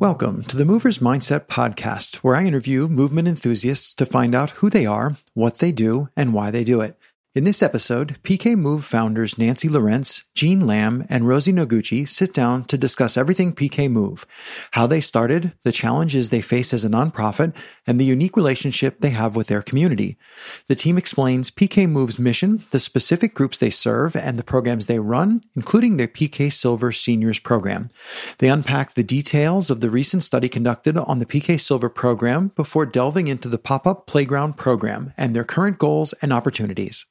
Welcome to the Movers Mindset Podcast, where I interview movement enthusiasts to find out who they are, what they do, and why they do it. In this episode, PK Move founders Nancy Lorentz, Jean Lam, and Rosy Noguchi sit down to discuss everything PK Move, how they started, the challenges they face as a nonprofit, and the unique relationship they have with their community. The team explains PK Move's mission, the specific groups they serve, and the programs they run, including their PK Silver Seniors program. They unpack the details of the recent study conducted on the PK Silver program before delving into the pop-up playground program and their current goals and opportunities.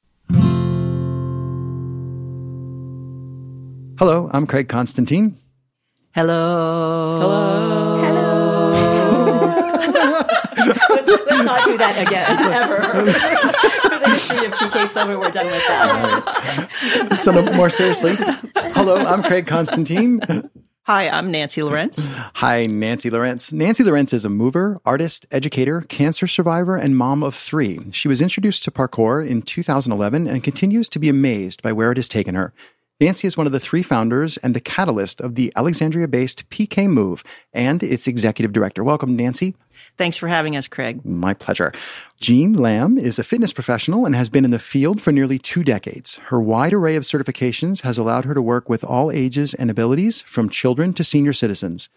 Hello, I'm Craig Constantine. Hello. Hello. Hello. let's, let's not do that again, ever. For the history of PK Silver, we're done with that. So, no, more seriously, hello, I'm Craig Constantine. Hi, I'm Nancy Lorentz. Hi, Nancy Lorentz. Nancy Lorentz is a mover, artist, educator, cancer survivor, and mom of three. She was introduced to parkour in 2011 and continues to be amazed by where it has taken her. Nancy is one of the three founders and the catalyst of the Alexandria based PK Move and its executive director. Welcome, Nancy. Thanks for having us, Craig. My pleasure. Jean Lam is a fitness professional and has been in the field for nearly two decades. Her wide array of certifications has allowed her to work with all ages and abilities, from children to senior citizens.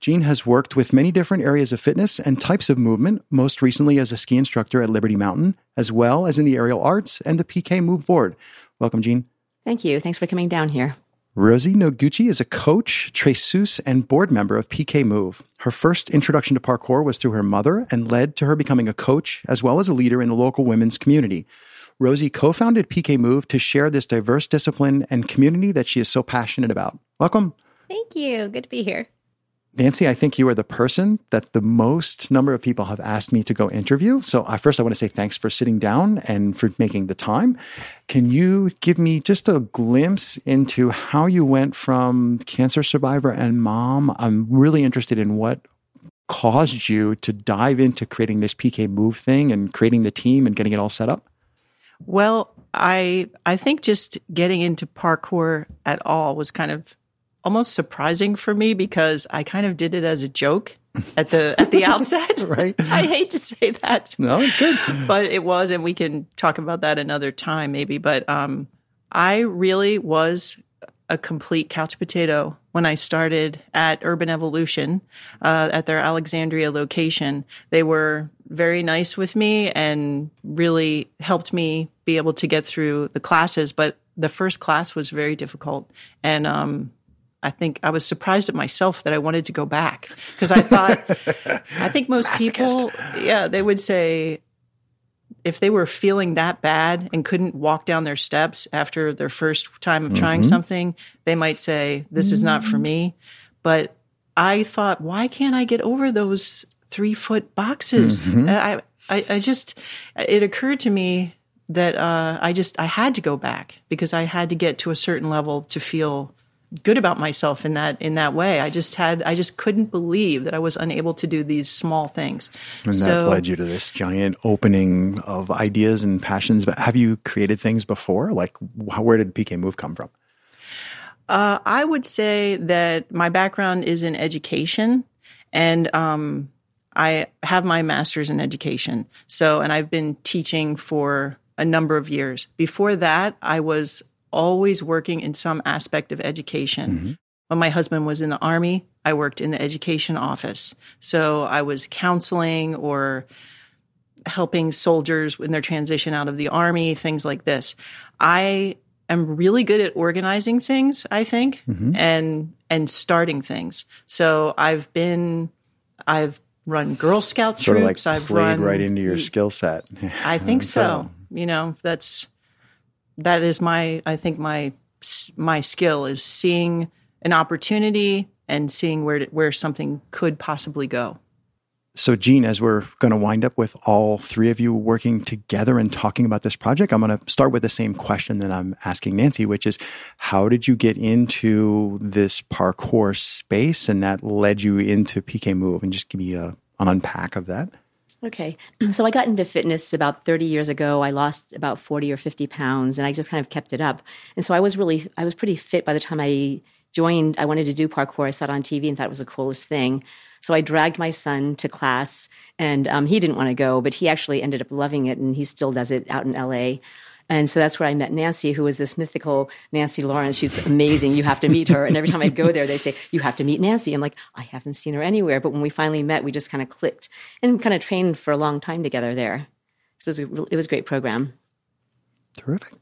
Jean has worked with many different areas of fitness and types of movement, most recently as a ski instructor at Liberty Mountain, as well as in the aerial arts and the PK Move board. Welcome, Jean. Thank you. Thanks for coming down here. Rosy Noguchi is a coach, traceuse, and board member of PK Move. Her first introduction to parkour was through her mother and led to her becoming a coach as well as a leader in the local women's community. Rosy co founded PK Move to share this diverse discipline and community that she is so passionate about. Welcome. Thank you. Good to be here. Nancy, I think you are the person that the most number of people have asked me to go interview. So, I, first, I want to say thanks for sitting down and for making the time. Can you give me just a glimpse into how you went from cancer survivor and mom? I'm really interested in what caused you to dive into creating this PK Move thing and creating the team and getting it all set up. Well, I I think just getting into parkour at all was kind of almost surprising for me because I kind of did it as a joke at the at the outset. right. I hate to say that. No, it's good. But it was and we can talk about that another time maybe, but um I really was a complete couch potato when I started at Urban Evolution uh, at their Alexandria location. They were very nice with me and really helped me be able to get through the classes. But the first class was very difficult, and um, I think I was surprised at myself that I wanted to go back because I thought, I think most people, yeah, they would say if they were feeling that bad and couldn't walk down their steps after their first time of trying Mm-hmm. something, they might say, this is not for me. But I thought, why can't I get over those three foot boxes? Mm-hmm. I, I, I just, it occurred to me that uh, I just, I had to go back because I had to get to a certain level to feel good about myself in that in that way. I just had I just couldn't believe that I was unable to do these small things. And that so led you to this giant opening of ideas and passions. But have you created things before? Like, wh- where did PK Move come from? uh, I would say that my background is in education, and um, I have my master's in education. So, and I've been teaching for a number of years. Before that, I was always working in some aspect of education. Mm-hmm. When my husband was in the army, I worked in the education office. So I was counseling or helping soldiers in their transition out of the army, things like this. I am really good at organizing things, I think, mm-hmm. and and starting things. So I've been I've run Girl Scout Sort of like troops. I've played run right into your skill set. I think so. You know, that's that is my I think my my skill is seeing an opportunity and seeing where where something could possibly go. So, Jean, as we're going to wind up with all three of you working together and talking about this project, I'm going to start with the same question that I'm asking Nancy, which is how did you get into this parkour space and that led you into PK Move? And just give me a, an unpack of that. Okay. So I got into fitness about 30 years ago. I lost about 40 or 50 pounds and I just kind of kept it up. And so I was really, I was pretty fit by the time I joined. I wanted to do parkour. I saw it on TV and thought it was the coolest thing. So I dragged my son to class, and um, he didn't want to go, but he actually ended up loving it, and he still does it out in LA. And so that's where I met Nancy, who was this mythical Nancy Lorentz. She's amazing. You have to meet her. And every time I'd go there, they say, You have to meet Nancy. I'm like, I haven't seen her anywhere. But when we finally met, we just kind of clicked and kind of trained for a long time together there. So it was a, it was a great program. Terrific.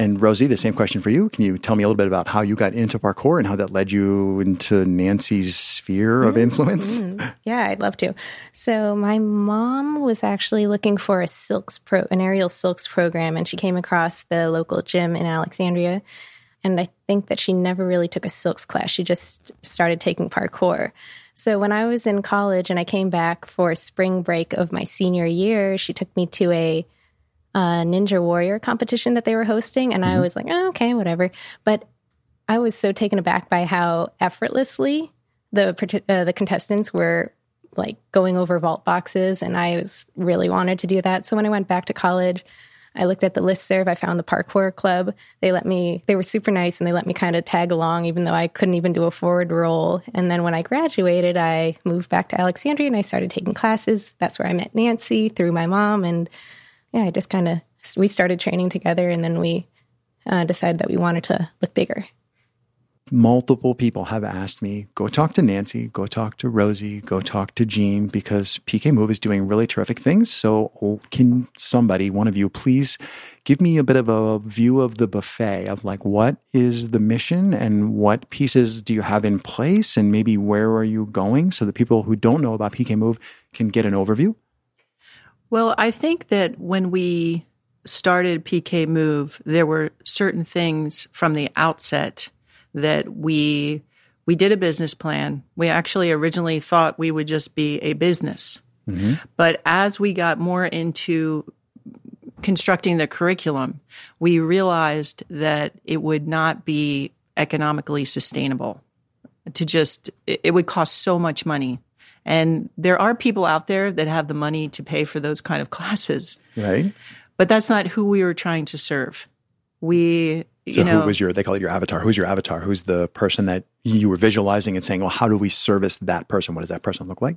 And Rosy, the same question for you. Can you tell me a little bit about how you got into parkour and how that led you into Nancy's sphere of influence? Mm-hmm. Yeah, I'd love to. So my mom was actually looking for a silks pro, an aerial silks program, and she came across the local gym in Alexandria. And I think that she never really took a silks class. She just started taking parkour. So when I was in college and I came back for spring break of my senior year, she took me to a uh, Ninja Warrior competition that they were hosting, and I was like, oh, okay, whatever. But I was so taken aback by how effortlessly the uh, the contestants were like going over vault boxes, and I was really wanted to do that. So when I went back to college, I looked at the list serve. I found the parkour club. They let me. They were super nice, and they let me kind of tag along, even though I couldn't even do a forward roll. And then when I graduated, I moved back to Alexandria, and I started taking classes. That's where I met Nancy through my mom, and yeah, I just kind of we started training together, and then we uh, decided that we wanted to look bigger. Multiple people have asked me, go talk to Nancy, go talk to Rosy, go talk to Jean, because PK Move is doing really terrific things. So, oh, can somebody, one of you, please give me a bit of a view of the buffet of like what is the mission and what pieces do you have in place, and maybe where are you going so that people who don't know about PK Move can get an overview? Well, I think that when we started PK Move, there were certain things from the outset that we we did a business plan. We actually originally thought we would just be a business. Mm-hmm. But as we got more into constructing the curriculum, we realized that it would not be economically sustainable to just it would cost so much money and there are people out there that have the money to pay for those kind of classes. Right. But that's not who we were trying to serve. We, so you know, who was your, they call it your avatar. Who's your avatar? Who's the person that you were visualizing and saying, well, how do we service that person? What does that person look like?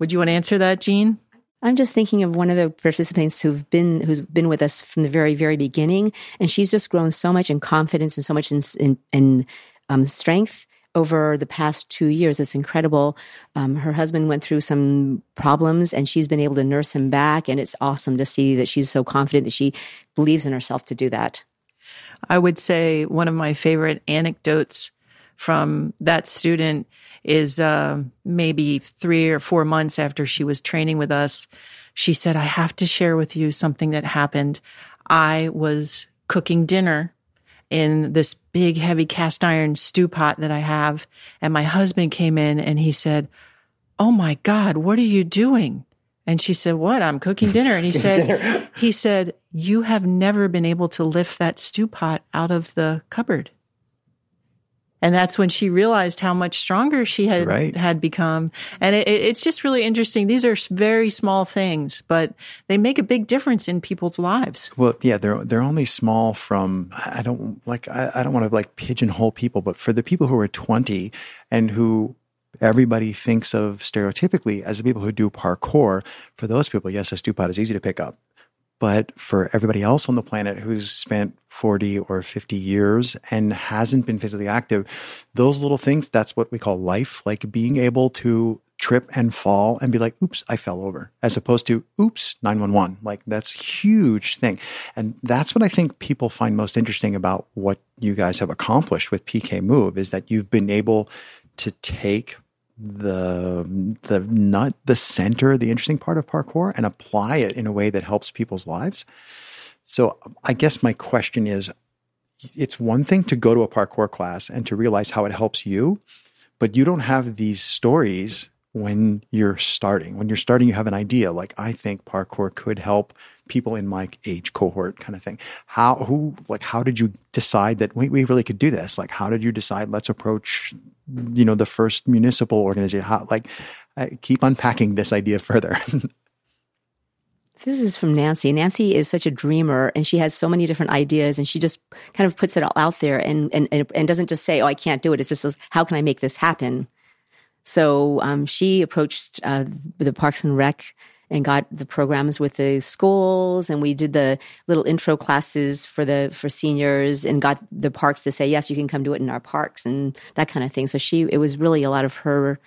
Would you want to answer that, Jean? I'm just thinking of one of the participants who've been who's been with us from the very very beginning, and she's just grown so much in confidence and so much in in, in um, strength over the past two years. It's incredible. Um, her husband went through some problems and she's been able to nurse him back. And it's awesome to see that she's so confident that she believes in herself to do that. I would say one of my favorite anecdotes from that student is uh, maybe three or four months after she was training with us. She said, I have to share with you something that happened. I was cooking dinner in this big, heavy cast iron stew pot that I have. And my husband came in and he said, Oh my God, what are you doing? And she said, What? I'm cooking dinner. And he said, He said, You have never been able to lift that stew pot out of the cupboard. And that's when she realized how much stronger she had right. had become. And it, it's just really interesting. These are very small things, but they make a big difference in people's lives. Well, yeah, they're they're only small from I don't like I, I don't want to like pigeonhole people, but for the people who are twenty and who everybody thinks of stereotypically as the people who do parkour, for those people, yes, a stew is easy to pick up. But for everybody else on the planet who's spent 40 or 50 years and hasn't been physically active, those little things, that's what we call life. Like being able to trip and fall and be like, oops, I fell over, as opposed to, oops, 911. Like that's a huge thing. And that's what I think people find most interesting about what you guys have accomplished with PK Move is that you've been able to take the the nut the center the interesting part of parkour and apply it in a way that helps people's lives. So i guess my question is it's one thing to go to a parkour class and to realize how it helps you but you don't have these stories when you're starting. When you're starting you have an idea like i think parkour could help people in my age cohort kind of thing. How who like how did you decide that we, we really could do this? Like how did you decide let's approach you know the first municipal organization how like I keep unpacking this idea further This is from Nancy. Nancy is such a dreamer and she has so many different ideas and she just kind of puts it all out there and, and, and doesn't just say, Oh, I can't do it. It's just, how can I make this happen? So um, she approached uh, the Parks and Rec and got the programs with the schools and we did the little intro classes for the for seniors and got the parks to say yes you can come do it in our parks and that kind of thing so she it was really a lot of her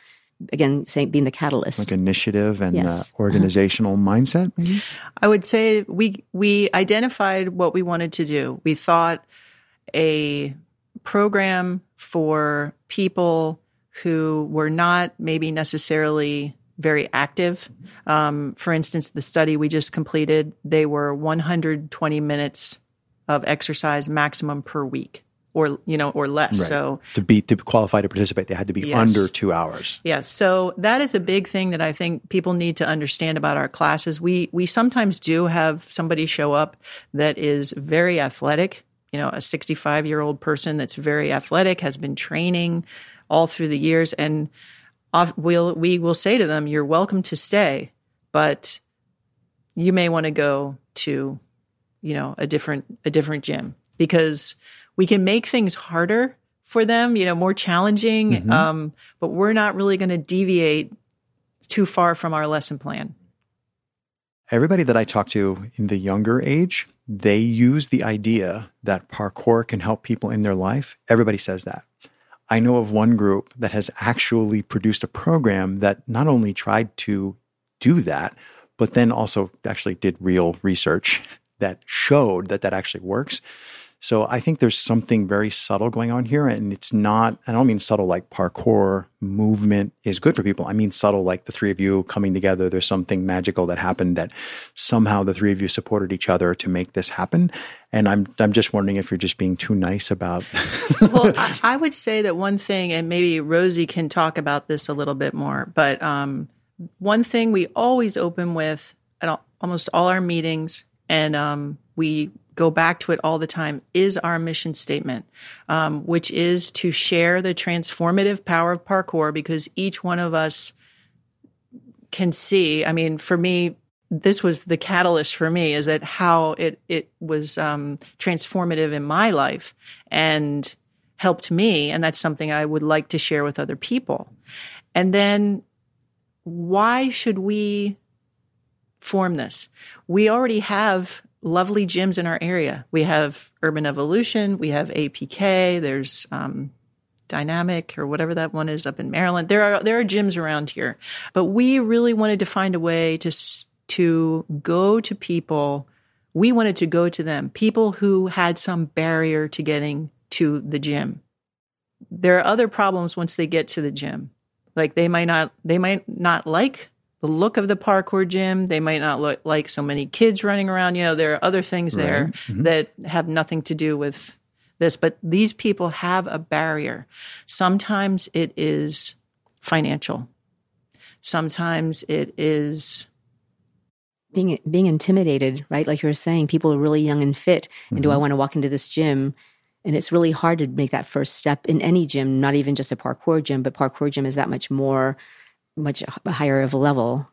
again saying being the catalyst like initiative and Yes. uh, organizational mindset maybe I would say we we identified what we wanted to do. We thought a program for people who were not maybe necessarily very active. Um, for instance, the study we just completed, they were 120 minutes of exercise maximum per week, or you know, or less. Right. So to be to qualify to participate they had to be Yes. under two hours Yes. So that is a big thing that I think people need to understand about our classes. We we sometimes do have somebody show up that is very athletic, you know, a 65-year-old person that's very athletic has been training all through the years and we'll we will say to them, "You're welcome to stay, but you may want to go to, you know, a different a different gym because we can make things harder for them, you know, more challenging. Um, but we're not really going to deviate too far from our lesson plan. everybody that I talk to in the younger age, they use the idea that parkour can help people in their life. Everybody says that. I know of one group that has actually produced a program that not only tried to do that, but then also actually did real research that showed that that actually works. So I think there's something very subtle going on here. And it's not, I don't mean subtle like parkour movement is good for people. I mean subtle like the three of you coming together. There's something magical that happened that somehow the three of you supported each other to make this happen. And I'm, I'm just wondering if you're just being too nice about. well, I, would say that one thing, and maybe Rosy can talk about this a little bit more, but um, one thing we always open with at al- almost all our meetings, and um, we go back to it all the time, is our mission statement, um, which is to share the transformative power of parkour because each one of us can see. I mean, for me, this was the catalyst for me is that how it it was um, transformative in my life and helped me, and that's something I would like to share with other people. And then, why should we form this? We already have lovely gyms in our area. We have Urban Evolution, we have APK. There's um, Dynamic or whatever that one is up in Maryland. There are there are gyms around here, but we really wanted to find a way to to go to people. We wanted to go to them, people who had some barrier to getting to the gym. There are other problems once they get to the gym. Like they might not they might not like the look of the parkour gym. They might not look like so many kids running around. You know, there are other things there mm-hmm. that have nothing to do with this, but these people have a barrier. Sometimes it is financial. Sometimes it is being being intimidated, right? Like you were saying, people are really young and fit, and do I mm-hmm. want to walk into this gym? And it's really hard to make that first step in any gym, not even just a parkour gym, but parkour gym is that much more, much higher of a level.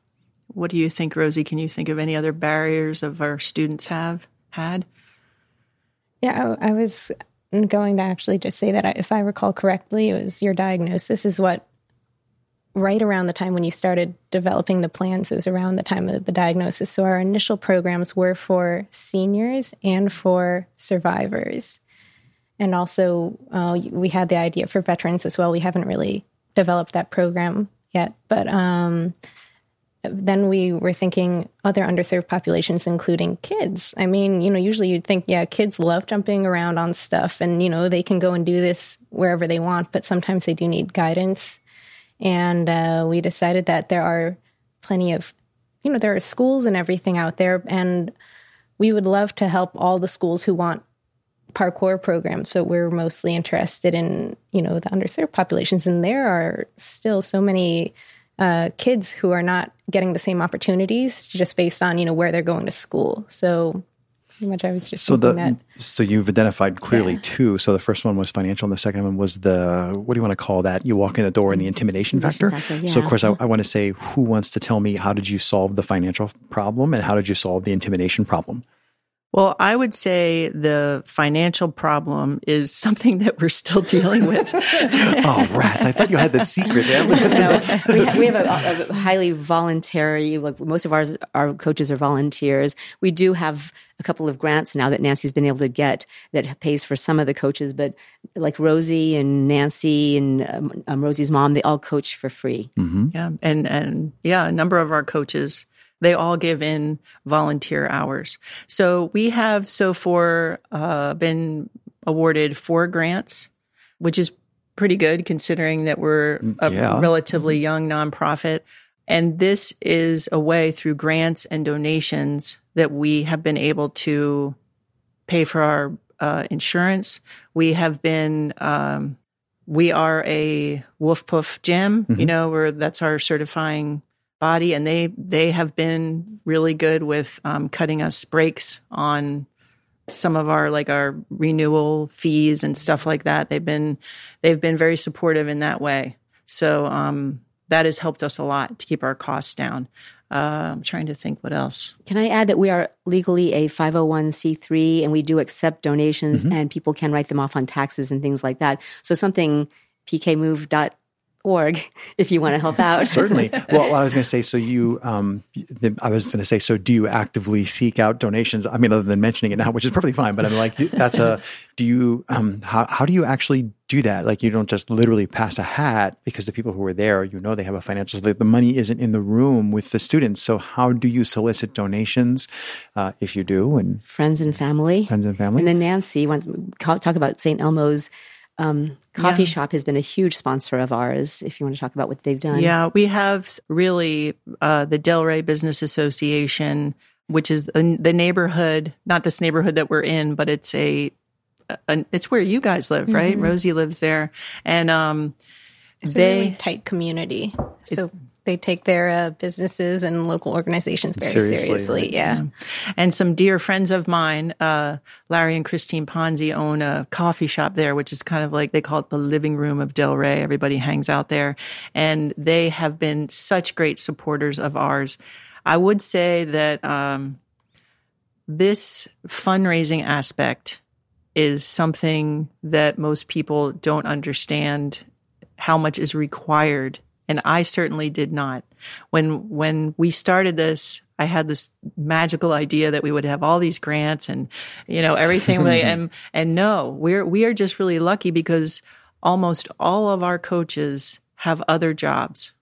what do you think, Rosy? Can you think of any other barriers of our students have had? Yeah, I, I was going to actually just say that I- if I recall correctly, it was your diagnosis is what right around the time when you started developing the plans, it was around the time of the diagnosis. So our initial programs were for seniors and for survivors. And also, uh, we had the idea for veterans as well. We haven't really developed that program yet, but um, then we were thinking other underserved populations, including kids. I mean, you know, usually you'd think, yeah, kids love jumping around on stuff and, you know, they can go and do this wherever they want, but sometimes they do need guidance. And uh, we decided that there are plenty of, you know, there are schools and everything out there. And we would love to help all the schools who want parkour programs, but we're mostly interested in, you know, the underserved populations. And there are still so many uh, kids who are not getting the same opportunities just based on, you know, where they're going to school. So pretty much I was just So the that. so you've identified clearly Yeah. two. So the first one was financial, and the second one was the what do you want to call that? You walk in the door and the intimidation factor. factor, So of course, I, I want to say, who wants to tell me how did you solve the financial problem and how did you solve the intimidation problem? Well, I would say the financial problem is something that we're still dealing with. oh, rats. I thought you had the secret there. no, we, have, we have a, a, highly voluntary, like most of ours, our coaches are volunteers. We do have a couple of grants now that Nancy's been able to get that pays for some of the coaches, but like Rosy and Nancy and um, um, Rosy's mom, they all coach for free. Mm-hmm. Yeah. And, and yeah, a number of our coaches they all give in volunteer hours. So we have so far uh, been awarded four grants, which is pretty good considering that we're a yeah. relatively young nonprofit. And this is a way through grants and donations that we have been able to pay for our uh, insurance. We have been, um, we are a Wolf Puff gym, mm-hmm. you know, where that's our certifying body, and they they have been really good with um, cutting us breaks on some of our like our renewal fees and stuff like that. They've been they've been very supportive in that way. So um, that has helped us a lot to keep our costs down. Uh, I'm trying to think what else. Can I add that we are legally a 501c3 and we do accept donations mm-hmm. and people can write them off on taxes and things like that. So something pkmove.org org if you want to help out. Certainly. Well, I was going to say, so you, um, the, I was going to say, so do you actively seek out donations? I mean, other than mentioning it now, which is perfectly fine, but I'm like, that's a, do you, um, how, how do you actually do that? Like, you don't just literally pass a hat because the people who are there, you know, they have a financial, the, the money isn't in the room with the students. So how do you solicit donations? Uh, if you do and friends and family, friends and family. And then Nancy wants to talk about St. Elmo's um, coffee yeah. shop has been a huge sponsor of ours. If you want to talk about what they've done, yeah, we have really uh, the Del Ray Business Association, which is the, the, neighborhood, not this neighborhood that we're in, but it's a, a it's where you guys live, right? Mm-hmm. Rosie lives there, and um, it's they, a really tight community. So they take their uh, businesses and local organizations very seriously. seriously right? yeah. yeah. And some dear friends of mine, uh, Larry and Christine Ponzi, own a coffee shop there, which is kind of like they call it the living room of Del Ray. Everybody hangs out there. And they have been such great supporters of ours. I would say that um, this fundraising aspect is something that most people don't understand how much is required and I certainly did not. When when we started this, I had this magical idea that we would have all these grants and you know everything and and no, we're we are just really lucky because almost all of our coaches have other jobs.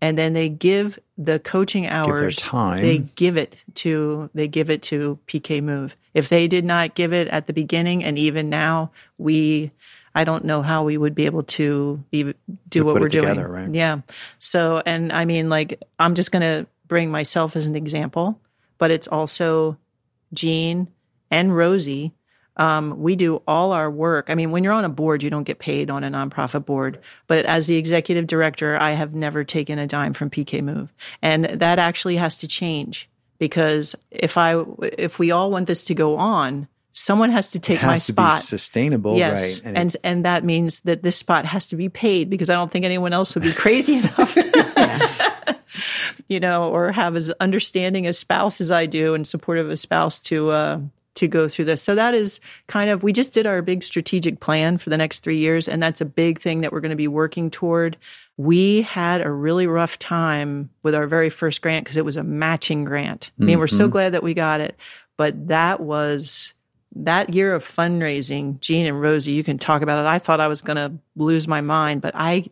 And then they give the coaching hours give they give it to they give it to PK Move. If they did not give it at the beginning and even now we I don't know how we would be able to do to what we're together, doing. Right? Yeah. So, and I mean, like, I'm just going to bring myself as an example, but it's also Jean and Rosy. Um, we do all our work. I mean, when you're on a board, you don't get paid on a nonprofit board. But as the executive director, I have never taken a dime from PK Move, and that actually has to change because if I if we all want this to go on, someone has to take has my to spot. sustainable, yes. right? And and, and that means that this spot has to be paid because I don't think anyone else would be crazy enough. you know, or have as understanding a spouse as I do and supportive a spouse to uh, to go through this. So that is kind of we just did our big strategic plan for the next three years, and that's a big thing that we're going to be working toward. We had a really rough time with our very first grant because it was a matching grant. I mean, mm-hmm. we're so mm-hmm. glad that we got it, but that was that year of fundraising, Jean and Rosy, you can talk about it. I thought I was going to lose my mind, but I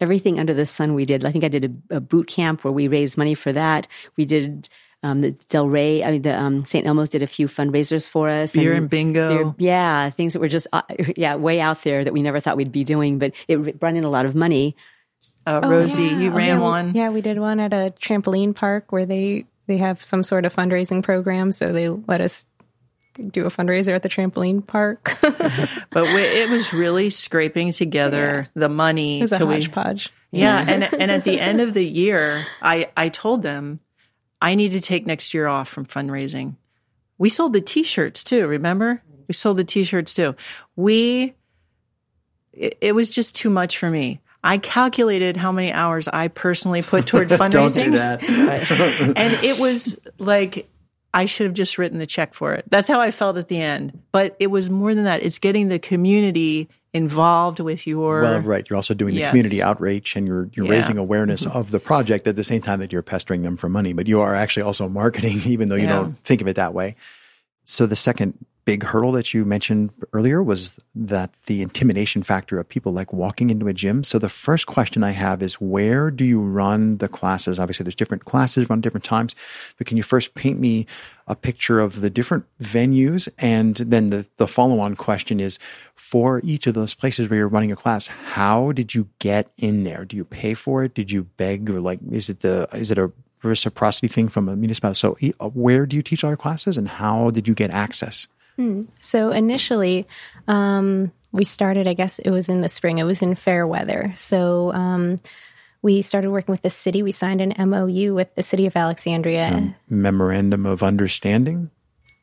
everything under the sun we did. I think I did a, a boot camp where we raised money for that. We did um, the Del Ray, I mean, the um, St. Elmo's did a few fundraisers for us. Beer and, and bingo. Yeah, things that were just, uh, yeah, way out there that we never thought we'd be doing, but it brought in a lot of money. Uh, oh, Rosy, yeah. you ran oh, yeah, one. Yeah, we did one at a trampoline park where they they have some sort of fundraising program, so they let us do a fundraiser at the trampoline park. but we, it was really scraping together yeah. the money. It was a hodgepodge. We, yeah, and and at the end of the year, I I told them I need to take next year off from fundraising. We sold the T-shirts too. Remember, we sold the T-shirts too. We it, it was just too much for me. I calculated how many hours I personally put toward fundraising. Don't do that. and it was like I should have just written the check for it. That's how I felt at the end. But it was more than that. It's getting the community involved with your well right you're also doing the Yes. community outreach and you're you're Yeah. Mm-hmm. raising awareness of the project at the same time that you're pestering them for money but you are actually also marketing even though you Yeah. don't think of it that way so the second big hurdle that you mentioned earlier was that the intimidation factor of people like walking into a gym. So the first question i have is where do you run the classes? Obviously there's different classes run different times but can you first paint me a picture of the different venues? And then the, the follow-on question is for each of those places where you're running a class how did you get in there? Do you pay for it? Did you beg? Or like is it the is it a reciprocity thing from a municipality? So where do you teach all your classes and how did you get access So initially, um, we started, I guess it was in the spring, it was in fair weather. So um, we started working with the city. We signed an MOU with the city of Alexandria. memorandum of understanding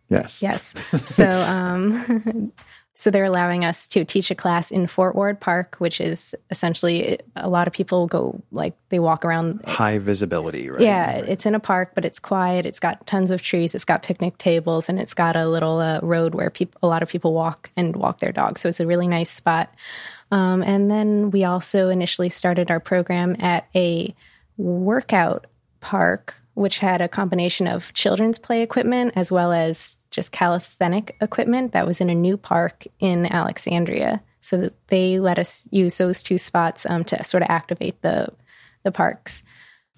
yes Yes. So, um, so they're allowing us to teach a class in Fort Ward Park, which is essentially a lot of people go like they walk around. high visibility right Yeah, it's in a park, but it's quiet. It's got tons of trees. It's got picnic tables, and it's got a little uh, road where people, a lot of people walk and walk their dogs. So it's a really nice spot. Um, and then we also initially started our program at a workout park, which had a combination of children's play equipment as well as just calisthenic equipment that was in a new park in Alexandria. So they let us use those two spots um, to sort of activate the the parks.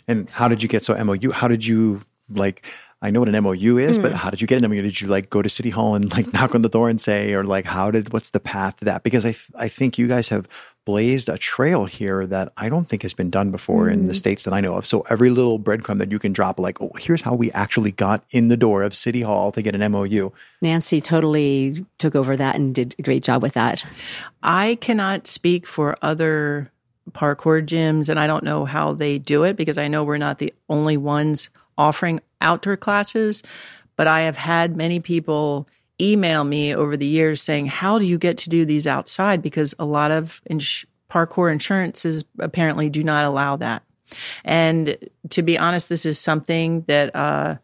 And how did you get so MOU? How did you like? I know what an MOU is, Hmm. but how did you get an MOU? Did you like go to City Hall and like knock on the door and say, or like how did? What's the path to that? Because I th- I think you guys have blazed a trail here that I don't think has been done before in the Hmm. states that I know of. So every little breadcrumb that you can drop, like, oh, here's how we actually got in the door of City Hall to get an MOU. Nancy totally took over that and did a great job with that. I cannot speak for other parkour gyms, and I don't know how they do it because I know we're not the only ones offering outdoor classes. But I have had many people email me over the years saying, How do you get to do these outside? Because a lot of ins- parkour insurances apparently do not allow that. And to be honest, this is something that uh,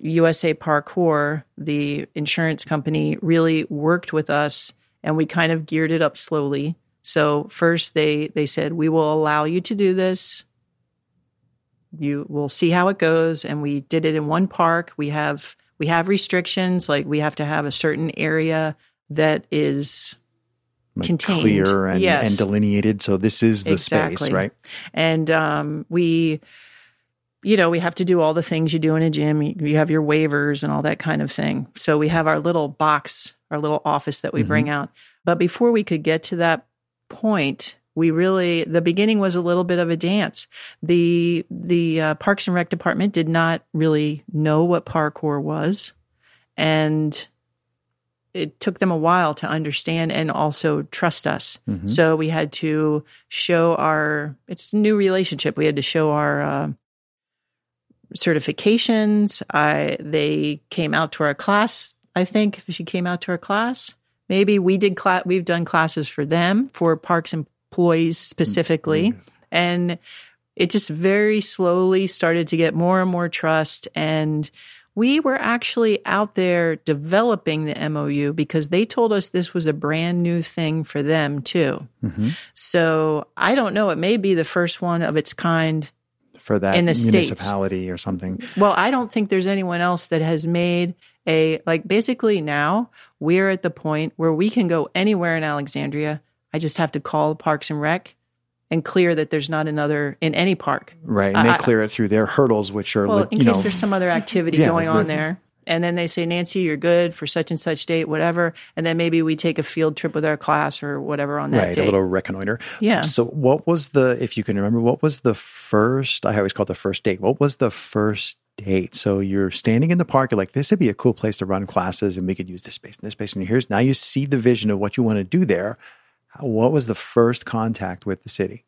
USA Parkour, the insurance company, really worked with us and we kind of geared it up slowly. So first they they said we will allow you to do this. You will see how it goes and we did it in one park. We have we have restrictions like we have to have a certain area that is Like Contained. clear and, Yes. and delineated. So this is the Exactly. space, right? and um, we you know we have to do all the things you do in a gym you, you have your waivers and all that kind of thing so we have our little box our little office that we bring out but before we could get to that point we really the beginning was a little bit of a dance the the uh, parks and rec department did not really know what parkour was and it took them a while to understand and also trust us. Mhm. So we had to show our it's a new relationship. We had to show our uh, certifications. I they came out to our class. I think she came out to our class. Maybe we did class. We've done classes for them for parks employees specifically, and it just very slowly started to get more and more trust and we were actually out there developing the MOU because they told us this was a brand new thing for them too. Mhm. So I don't know. It may be the first one of its kind. For that In the States. municipality or something. Well, I don't think there's anyone else that has made a, like, basically now we're at the point where we can go anywhere in Alexandria. I just have to call Parks and Rec and clear that there's not another in any park. Right. And they I- clear it through their hurdles, which are, Well, like, in case know, there's some other activity Yeah, going on the- there. And then they say, Nancy, you're good for such and such date, whatever. And then maybe we take a field trip with our class or whatever on that right, date. a little reconnoiter. Yeah. So, what was the, if you can remember, what was the first, I always call it the first date. What was the first date? So, you're standing in the park, you're like, this would be a cool place to run classes and we could use this space and this space. And here's, now you see the vision of what you want to do there. What was the first contact with the city?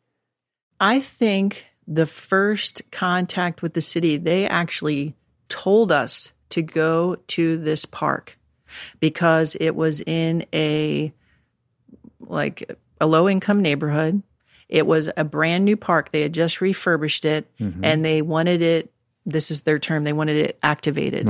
I think the first contact with the city, they actually told us to go to this park because it was in a like a low income neighborhood. It was a brand new park. They had just refurbished it mm-hmm. and they wanted it this is their term. They wanted it activated.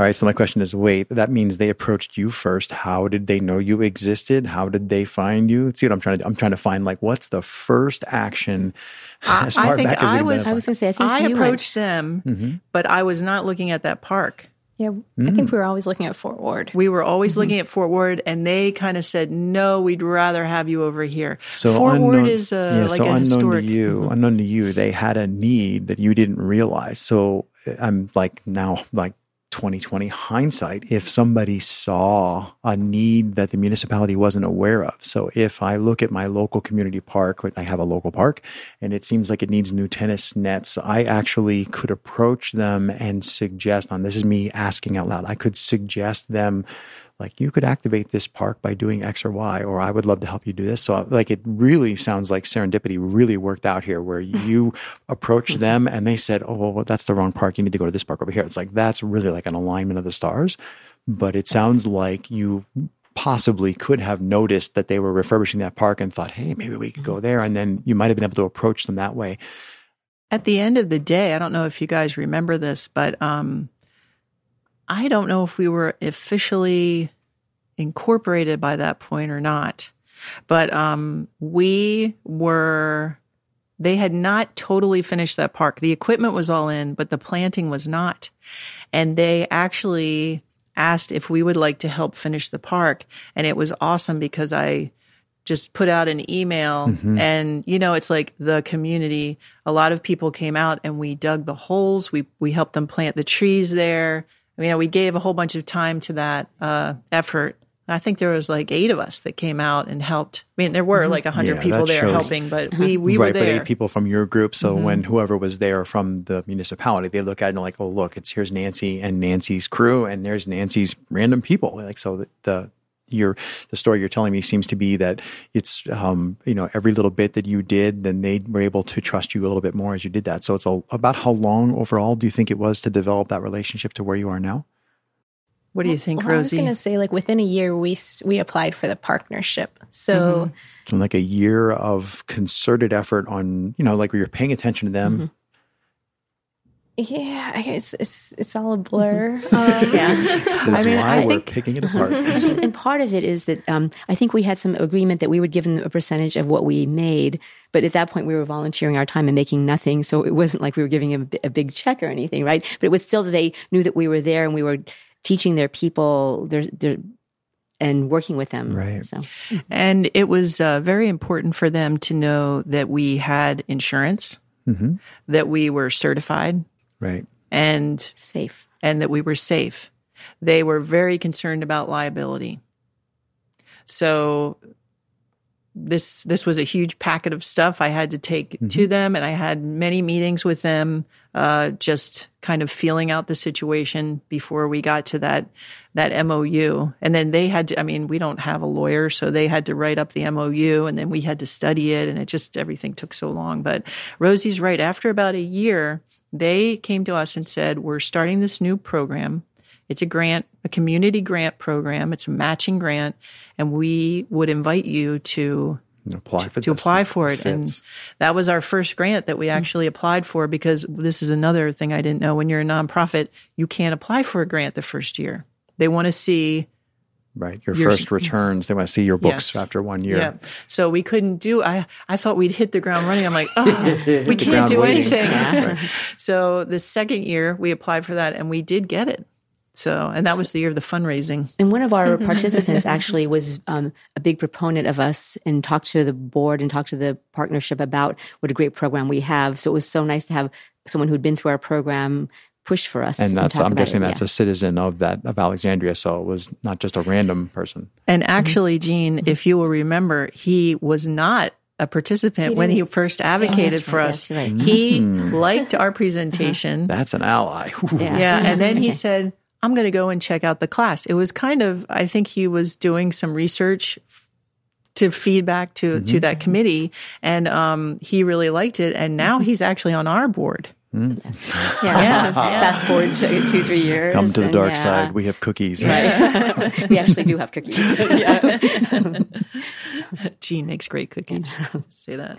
All right. So my question is, wait, that means they approached you first. How did they know you existed? How did they find you? See what I'm trying to do? I'm trying to find like, what's the first action? I, as far I think back as I was. I was gonna say, I think I you went- approached them, but I was not looking at that park. Yeah, I think we were always looking at Fort Ward. We were always looking at Fort Ward, and they kind of said, "No, we'd rather have you over here." So Fort unknown, Ward is uh, yeah, like so a unknown historic. to you, unknown to you, they had a need that you didn't realize. So uh, I'm like now, like 2020 hindsight, if somebody saw a need that the municipality wasn't aware of. So if I look at my local community park, I have a local park, and it seems like it needs new tennis nets, I actually could approach them and suggest, and this is me asking out loud, I could suggest them like you could activate this park by doing X or Y, or I would love to help you do this. So like it really sounds like serendipity really worked out here where you approached them and they said, Oh, well, that's the wrong park. You need to go to this park over here. It's like, that's really like an alignment of the stars. But it sounds like you possibly could have noticed that they were refurbishing that park and thought, Hey, maybe we could go there. And then you might have been able to approach them that way. At the end of the day, I don't know if you guys remember this, but um, I don't know if we were officially incorporated by that point or not. But um, we were, they had not totally finished that park. The equipment was all in, but the planting was not. And they actually asked if we would like to help finish the park. And it was awesome because I just put out an email and you know it's like the community a lot of people came out and we dug the holes we we helped them plant the trees there I mean, we gave a whole bunch of time to that uh, effort I think there was like eight of us that came out and helped I mean there were like a hundred Yeah, people there shows- helping but we we right, were but there Mm-hmm. eight people from your group. So when whoever was there from the municipality, they look at it and like, oh, look, it's here's Nancy and Nancy's crew, and there's Nancy's random people. Like so, the, the your the story you're telling me seems to be that it's um you know every little bit that you did, then they were able to trust you a little bit more as you did that. So it's a, about how long overall do you think it was to develop that relationship to where you are now? what do you think Well, I was going to say, like within a year, we we applied for the partnership. So Mm-hmm. So like a year of concerted effort on you know like where you're paying attention to them. Mm-hmm. Yeah, I guess it's it's all a blur. Um, Yeah. This is I mean, why I we're think- picking it apart. And part of it is that um, I think we had some agreement that we would give them a percentage of what we made. But at that point, we were volunteering our time and making nothing. So it wasn't like we were giving them a, a big check or anything, right? But it was still that they knew that we were there and we were teaching their people their, their, and working with them. Right. So And it was uh, very important for them to know that we had insurance, hmm that we were certified, Right. and safe. and that we were safe. They were very concerned about liability. So this this was a huge packet of stuff I had to take to them, and I had many meetings with them, uh, just kind of feeling out the situation before we got to that that MOU. And then they had to. I mean, we don't have a lawyer, so they had to write up the MOU, and then we had to study it, and it just everything took so long. But Rosy's right. After about a year, they came to us and said, "We're starting this new program." It's a grant, a community grant program. It's a matching grant, and we would invite you to apply for to apply for it. And that was our first grant that we mm-hmm. actually applied for because this is another thing I didn't know. When you're a nonprofit, you can't apply for a grant the first year. They want to see right. Your Your- first returns. They want to see your books Yes. after one year. Yeah. So we couldn't do I I thought we'd hit the ground running. I'm like, oh, we can't do waiting. anything. Yeah. So the second year we applied for that and we did get it. So and that was the year of the fundraising. And one of our participants actually was um, a big proponent of us and talked to the board and talked to the partnership about what a great program we have. So it was so nice to have someone who'd been through our program push for us. And that's talk I'm guessing it, that's yeah. a citizen of that of Alexandria. So it was not just a random person. And mm-hmm. actually, Jean, mm-hmm. if you will remember, he was not a participant when he first oh, advocated that's for right, us. that's right. He mm. liked our uh-huh. presentation. That's an ally. Yeah. Yeah. And mm-hmm. then he said, I'm going to go and check out the class. It was kind of, I think he was doing some research f- to feedback to, to that committee. And um, he really liked it. And now he's actually on our board. Yeah. Yeah. Fast forward to two, three years. Come to the and dark yeah. side. We have cookies. Right? Right. we actually do have cookies. Jean makes great cookies. Say that.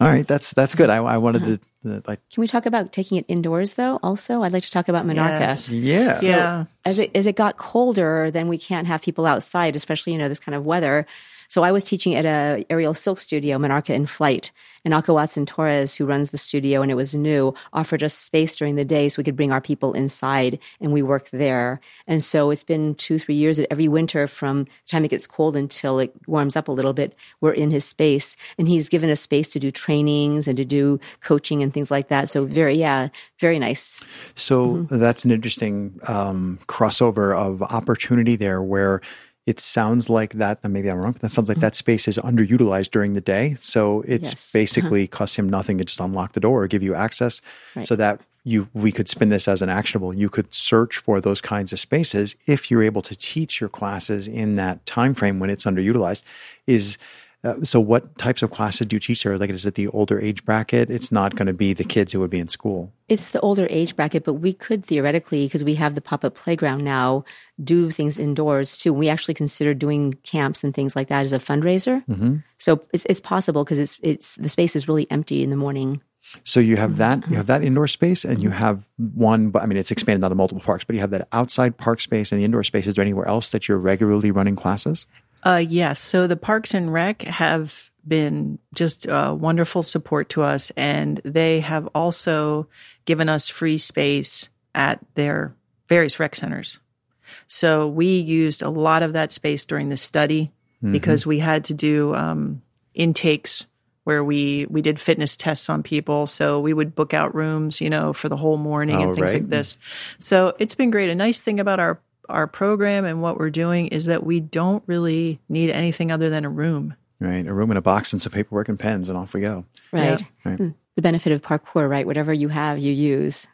All right, that's that's good. I, I wanted Uh-huh. to, to like Can we talk about taking it indoors though? Also, I'd like to talk about Monarcha. Yes. yeah. yeah. as it as it got colder, then we can't have people outside, especially you know this kind of weather. So I was teaching at a aerial silk studio, Monarcha in Flight, and Alka Watson Torres, who runs the studio, and it was new, offered us space during the day so we could bring our people inside, and we worked there. And so it's been two, three years that every winter, from the time it gets cold until it warms up a little bit, we're in his space, and he's given us space to do trainings and to do coaching and things like that. So very, yeah, very nice. So Mm-hmm. that's an interesting um, crossover of opportunity there where it sounds like that, and maybe I'm wrong, but that sounds like that space is underutilized during the day. So it's Mm-hmm. Yes. basically costs him nothing to just unlock the door or give you access Right. so that you we could spin this as an actionable. You could search for those kinds of spaces if you're able to teach your classes in that time frame when it's underutilized. Is uh, so what types of classes do you teach there? Like is it the older age bracket? It's not going to be the kids who would be in school. It's the older age bracket, but we could theoretically, because we have the pop up playground now, do things indoors too. We actually consider doing camps and things like that as a fundraiser. Mm-hmm. So it's, it's possible because it's it's the space is really empty in the morning. So you have that you have that indoor space, and you have one. But I mean, it's expanded out to multiple parks. But you have that outside park space and the indoor space. Is there anywhere else that you're regularly running classes? Uh, yes. So the Parks and Rec have been just uh, wonderful support to us, and they have also given us free space at their various rec centers. So we used a lot of that space during the study because we had to do um, intakes where we we did fitness tests on people. So we would book out rooms, you know, for the whole morning Oh, and things right. like this. So it's been great. A nice thing about our our program and what we're doing is that we don't really need anything other than a room. Right, a room and a box and some paperwork and pens, and off we go. Right. Right. Mm. The benefit of parkour, right? Whatever you have, you use.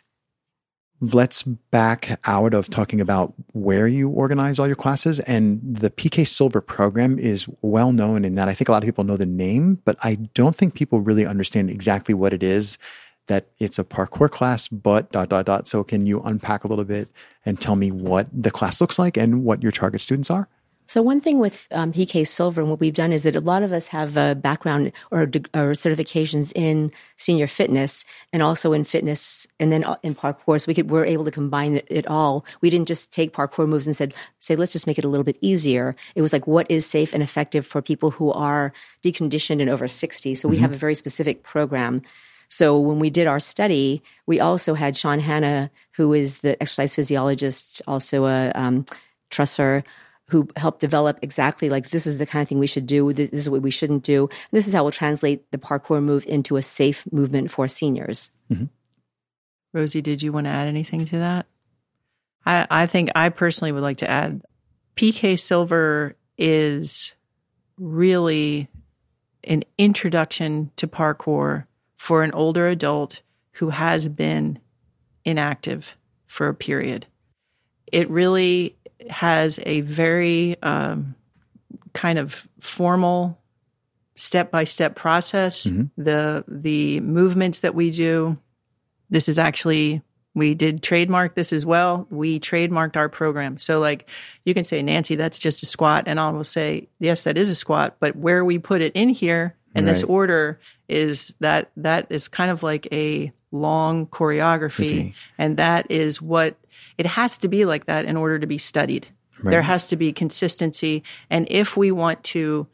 Let's back out of talking about where you organize all your classes. And the PK Silver program is well known in that I think a lot of people know the name, but I don't think people really understand exactly what it is. That it's a parkour class, but dot dot dot. So can you unpack a little bit and tell me what the class looks like and what your target students are? So one thing with um, PK Silver and what we've done is that a lot of us have a background or, or certifications in senior fitness and also in fitness and then uh, in parkour. So we could we're able to combine it, it all. We didn't just take parkour moves and said say let's just make it a little bit easier. It was like what is safe and effective for people who are deconditioned and over sixty. So we have a very specific program. So when we did our study, we also had Sean Hanna, who is the exercise physiologist, also a um, trusser, who helped develop exactly like this is the kind of thing we should do. This is what we shouldn't do. This is how we'll translate the parkour move into a safe movement for seniors. Rosy, did you want to add anything to that? I, I think I personally would like to add PK Silver is really an introduction to parkour for an older adult who has been inactive for a period. It really has a very um, kind of formal step by step process. The the movements that we do. This is actually we did trademark this as well. We trademarked our program. So like you can say, Nancy, that's just a squat, and I will say, yes, that is a squat. But where we put it in here in this order is that that is kind of like a long choreography, Okay. and that is what it has to be like that in order to be studied. There has to be consistency, and if we want to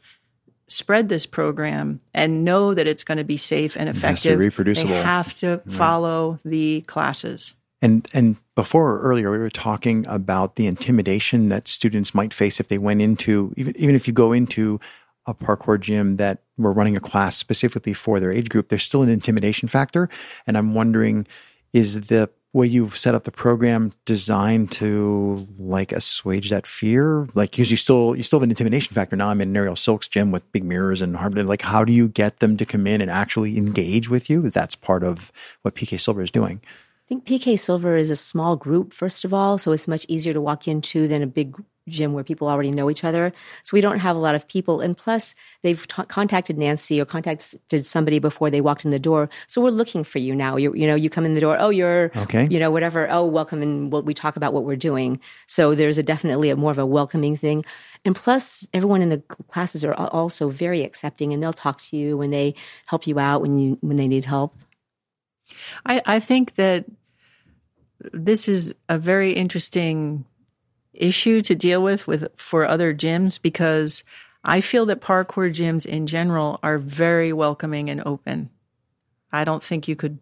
spread this program and know that it's going to be safe and effective, reproducible. they have to follow the classes. And and before earlier we were talking about the intimidation that students might face if they went into even even if you go into a parkour gym that we're running a class specifically for their age group, there's still an intimidation factor. And I'm wondering, is the way you've set up the program designed to like assuage that fear? Like, because you still you still have an intimidation factor. Now I'm in an aerial silks gym with big mirrors and hard. Like, how do you get them to come in and actually engage with you? That's part of what PK Silver is doing. I think PK Silver is a small group, first of all, so it's much easier to walk into than a big gym where people already know each other. So we don't have a lot of people. And plus, they've t- contacted Nancy or contacted somebody before they walked in the door. So we're looking for you now. You, you know, you come in the door. Oh, you're, Okay. you know, whatever. Oh, welcome. And we'll, we talk about what we're doing. So there's a definitely a more of a welcoming thing. And plus, everyone in the classes are also very accepting and they'll talk to you when they help you out when you, when they need help. I, I think that this is a very interesting issue to deal with with for other gyms because I feel that parkour gyms in general are very welcoming and open. I don't think you could.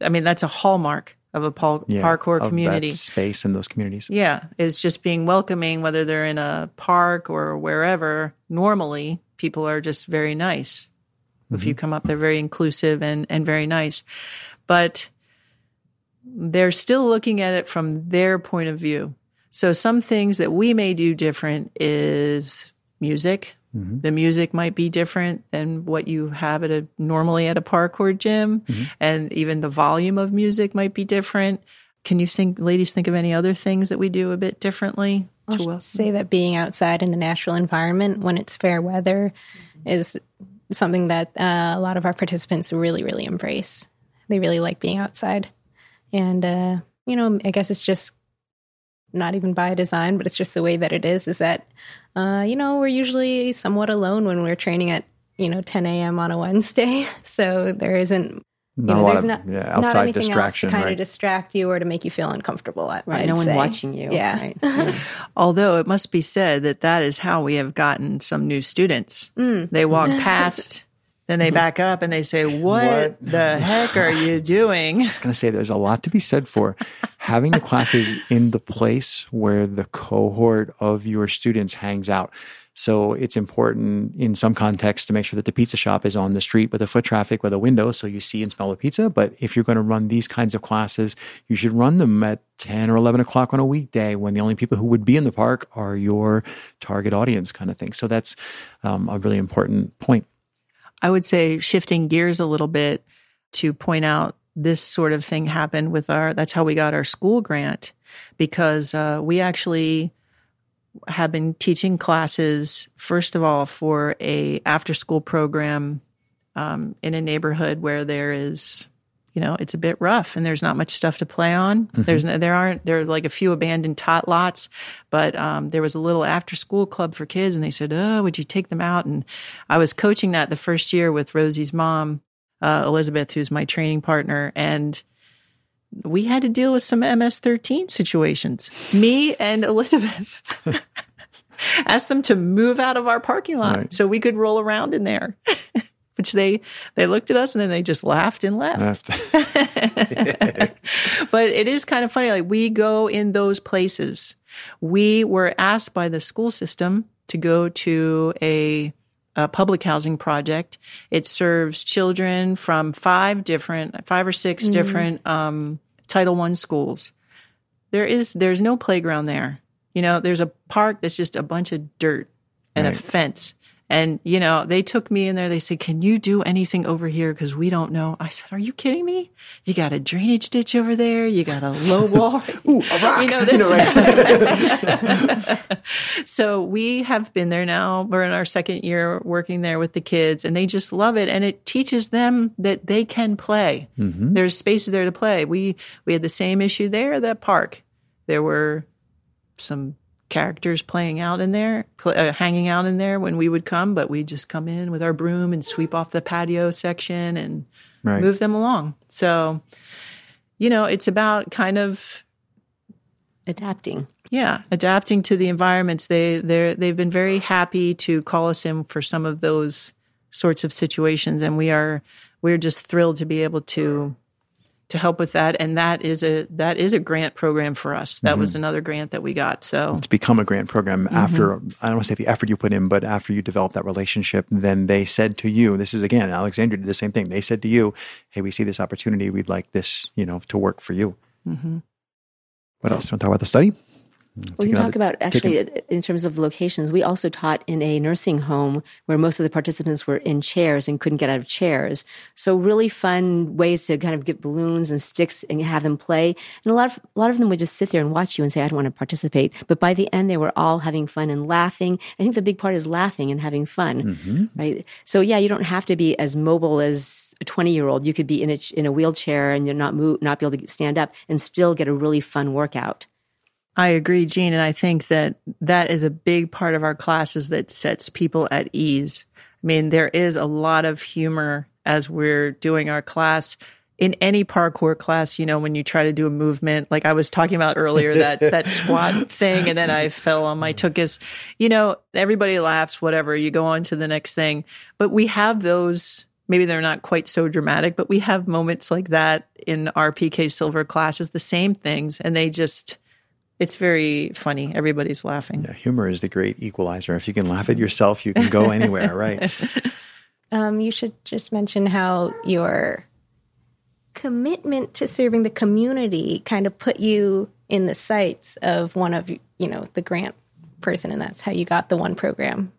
I mean, that's a hallmark of a pal- Yeah, parkour of community. that space in those communities. Yeah, is just being welcoming, whether they're in a park or wherever. Normally, people are just very nice. If you mm-hmm. come up, they're very inclusive and, and very nice. But they're still looking at it from their point of view. So some things that we may do different is music. The music might be different than what you have at a normally at a parkour gym, and even the volume of music might be different. Can you think, ladies, think of any other things that we do a bit differently? I'll wel- say that being outside in the natural environment when it's fair weather is something that uh, a lot of our participants really, really embrace. They really like being outside. And, uh, you know, I guess it's just not even by design, but it's just the way that it is, is that, uh, you know, we're usually somewhat alone when we're training at, you know, 10 a.m. on a Wednesday. So there isn't Not you know, a lot there's of not, yeah, not outside anything distraction, else to kind right? of distract you or to make you feel uncomfortable. I- Right. I'd no one say. watching you. Yeah. Right. Yeah. Although it must be said that that is how we have gotten some new students. They walk past, then they back up and they say, What, What? the heck are you doing? I was going to say there's a lot to be said for having the classes in the place where the cohort of your students hangs out. So it's important in some context to make sure that the pizza shop is on the street with a foot traffic with a window so you see and smell the pizza. But if you're going to run these kinds of classes, you should run them at 10 or 11 o'clock on a weekday when the only people who would be in the park are your target audience kind of thing. So that's um, a really important point. I would say shifting gears a little bit to point out this sort of thing happened with our that's how we got our school grant because uh, we actually have been teaching classes first of all for a after school program um, in a neighborhood where there is you know it's a bit rough and there's not much stuff to play on. There's no, there aren't there are like a few abandoned tot lots but um, there was a little after school club for kids and they said oh would you take them out? And i was coaching that the first year with Rosy's mom uh, elizabeth who's my training partner and we had to deal with some ms-13 situations. Me and elizabeth asked them to move out of our parking lot Right. so we could roll around in there which they they looked at us and then they just laughed and left but it is kind of funny. Like we go in those places. We were asked by the school system to go to a, a public housing project. It serves children from five different, five or 6 different um, Title One schools. There is there's no playground there. You know, there's a park that's just a bunch of dirt and Right. a fence. And you know, they took me in there. They said, "Can you do anything over here? Because we don't know." I said, "Are you kidding me? You got a drainage ditch over there. You got a low wall. Ooh, a rock. You know You this. know, so we have been there now. We're in our second year working there with the kids, and they just love it. And it teaches them that they can play. Mm-hmm. There's spaces there to play. We we had the same issue there at that park. There were some characters playing out in there, pl- uh, hanging out in there when we would come, but we'd just come in with our broom and sweep off the patio section and Right. move them along. So, you know, it's about kind of Adapting. yeah, adapting to the environments. They they they've been very happy to call us in for some of those sorts of situations, and we are we're just thrilled to be able to to help with that. And that is a that is a grant program for us. That was another grant that we got. So to become a grant program Mm-hmm. after I don't want to say the effort you put in, but after you develop that relationship, then they said to you, this is again, Alexandria did the same thing. They said to you, Hey, we see this opportunity. We'd like this, you know, to work for you. Mm-hmm. What else? Want to talk about the study? We can talk about actually in terms of locations. We also taught in a nursing home where most of the participants were in chairs and couldn't get out of chairs. So really fun ways to kind of get balloons and sticks and have them play. And a lot of a lot of them would just sit there and watch you and say, "I don't want to participate." But by the end, they were all having fun and laughing. I think the big part is laughing and having fun, mm-hmm. right? So yeah, you don't have to be as mobile as a twenty year old. You could be in a in a wheelchair and you're not move, not be able to stand up and still get a really fun workout. I agree, Jean, and I think that that is a big part of our classes that sets people at ease. I mean, there is a lot of humor as we're doing our class. In any parkour class, you know, when you try to do a movement, like I was talking about earlier, that that squat thing, and then I fell on my tuchus. You know, everybody laughs, whatever. You go on to the next thing, but we have those maybe they're not quite so dramatic, but we have moments like that in our PK Silver classes, the same things, and they just it's very funny. Everybody's laughing. Yeah, humor is the great equalizer. If you can laugh at yourself, you can go anywhere, right? Um, you should just mention how your commitment to serving the community kind of put you in the sights of one of you know the grant person, and that's how you got the one program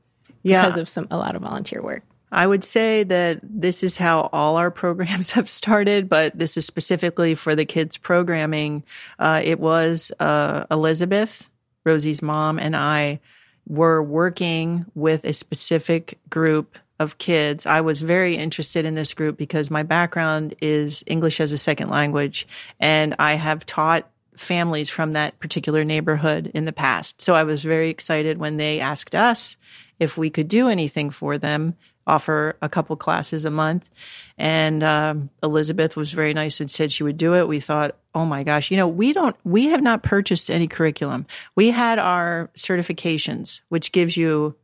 yeah. because of some a lot of volunteer work. I would say that this is how all our programs have started, but this is specifically for the kids programming. Uh, it was uh, Elizabeth, Rosy's mom, and I were working with a specific group of kids. I was very interested in this group because my background is English as a second language, and I have taught families from that particular neighborhood in the past. So I was very excited when they asked us if we could do anything for them offer a couple classes a month. And um, Elizabeth was very nice and said she would do it. We thought, oh my gosh, you know, we don't, we have not purchased any curriculum. We had our certifications, which gives you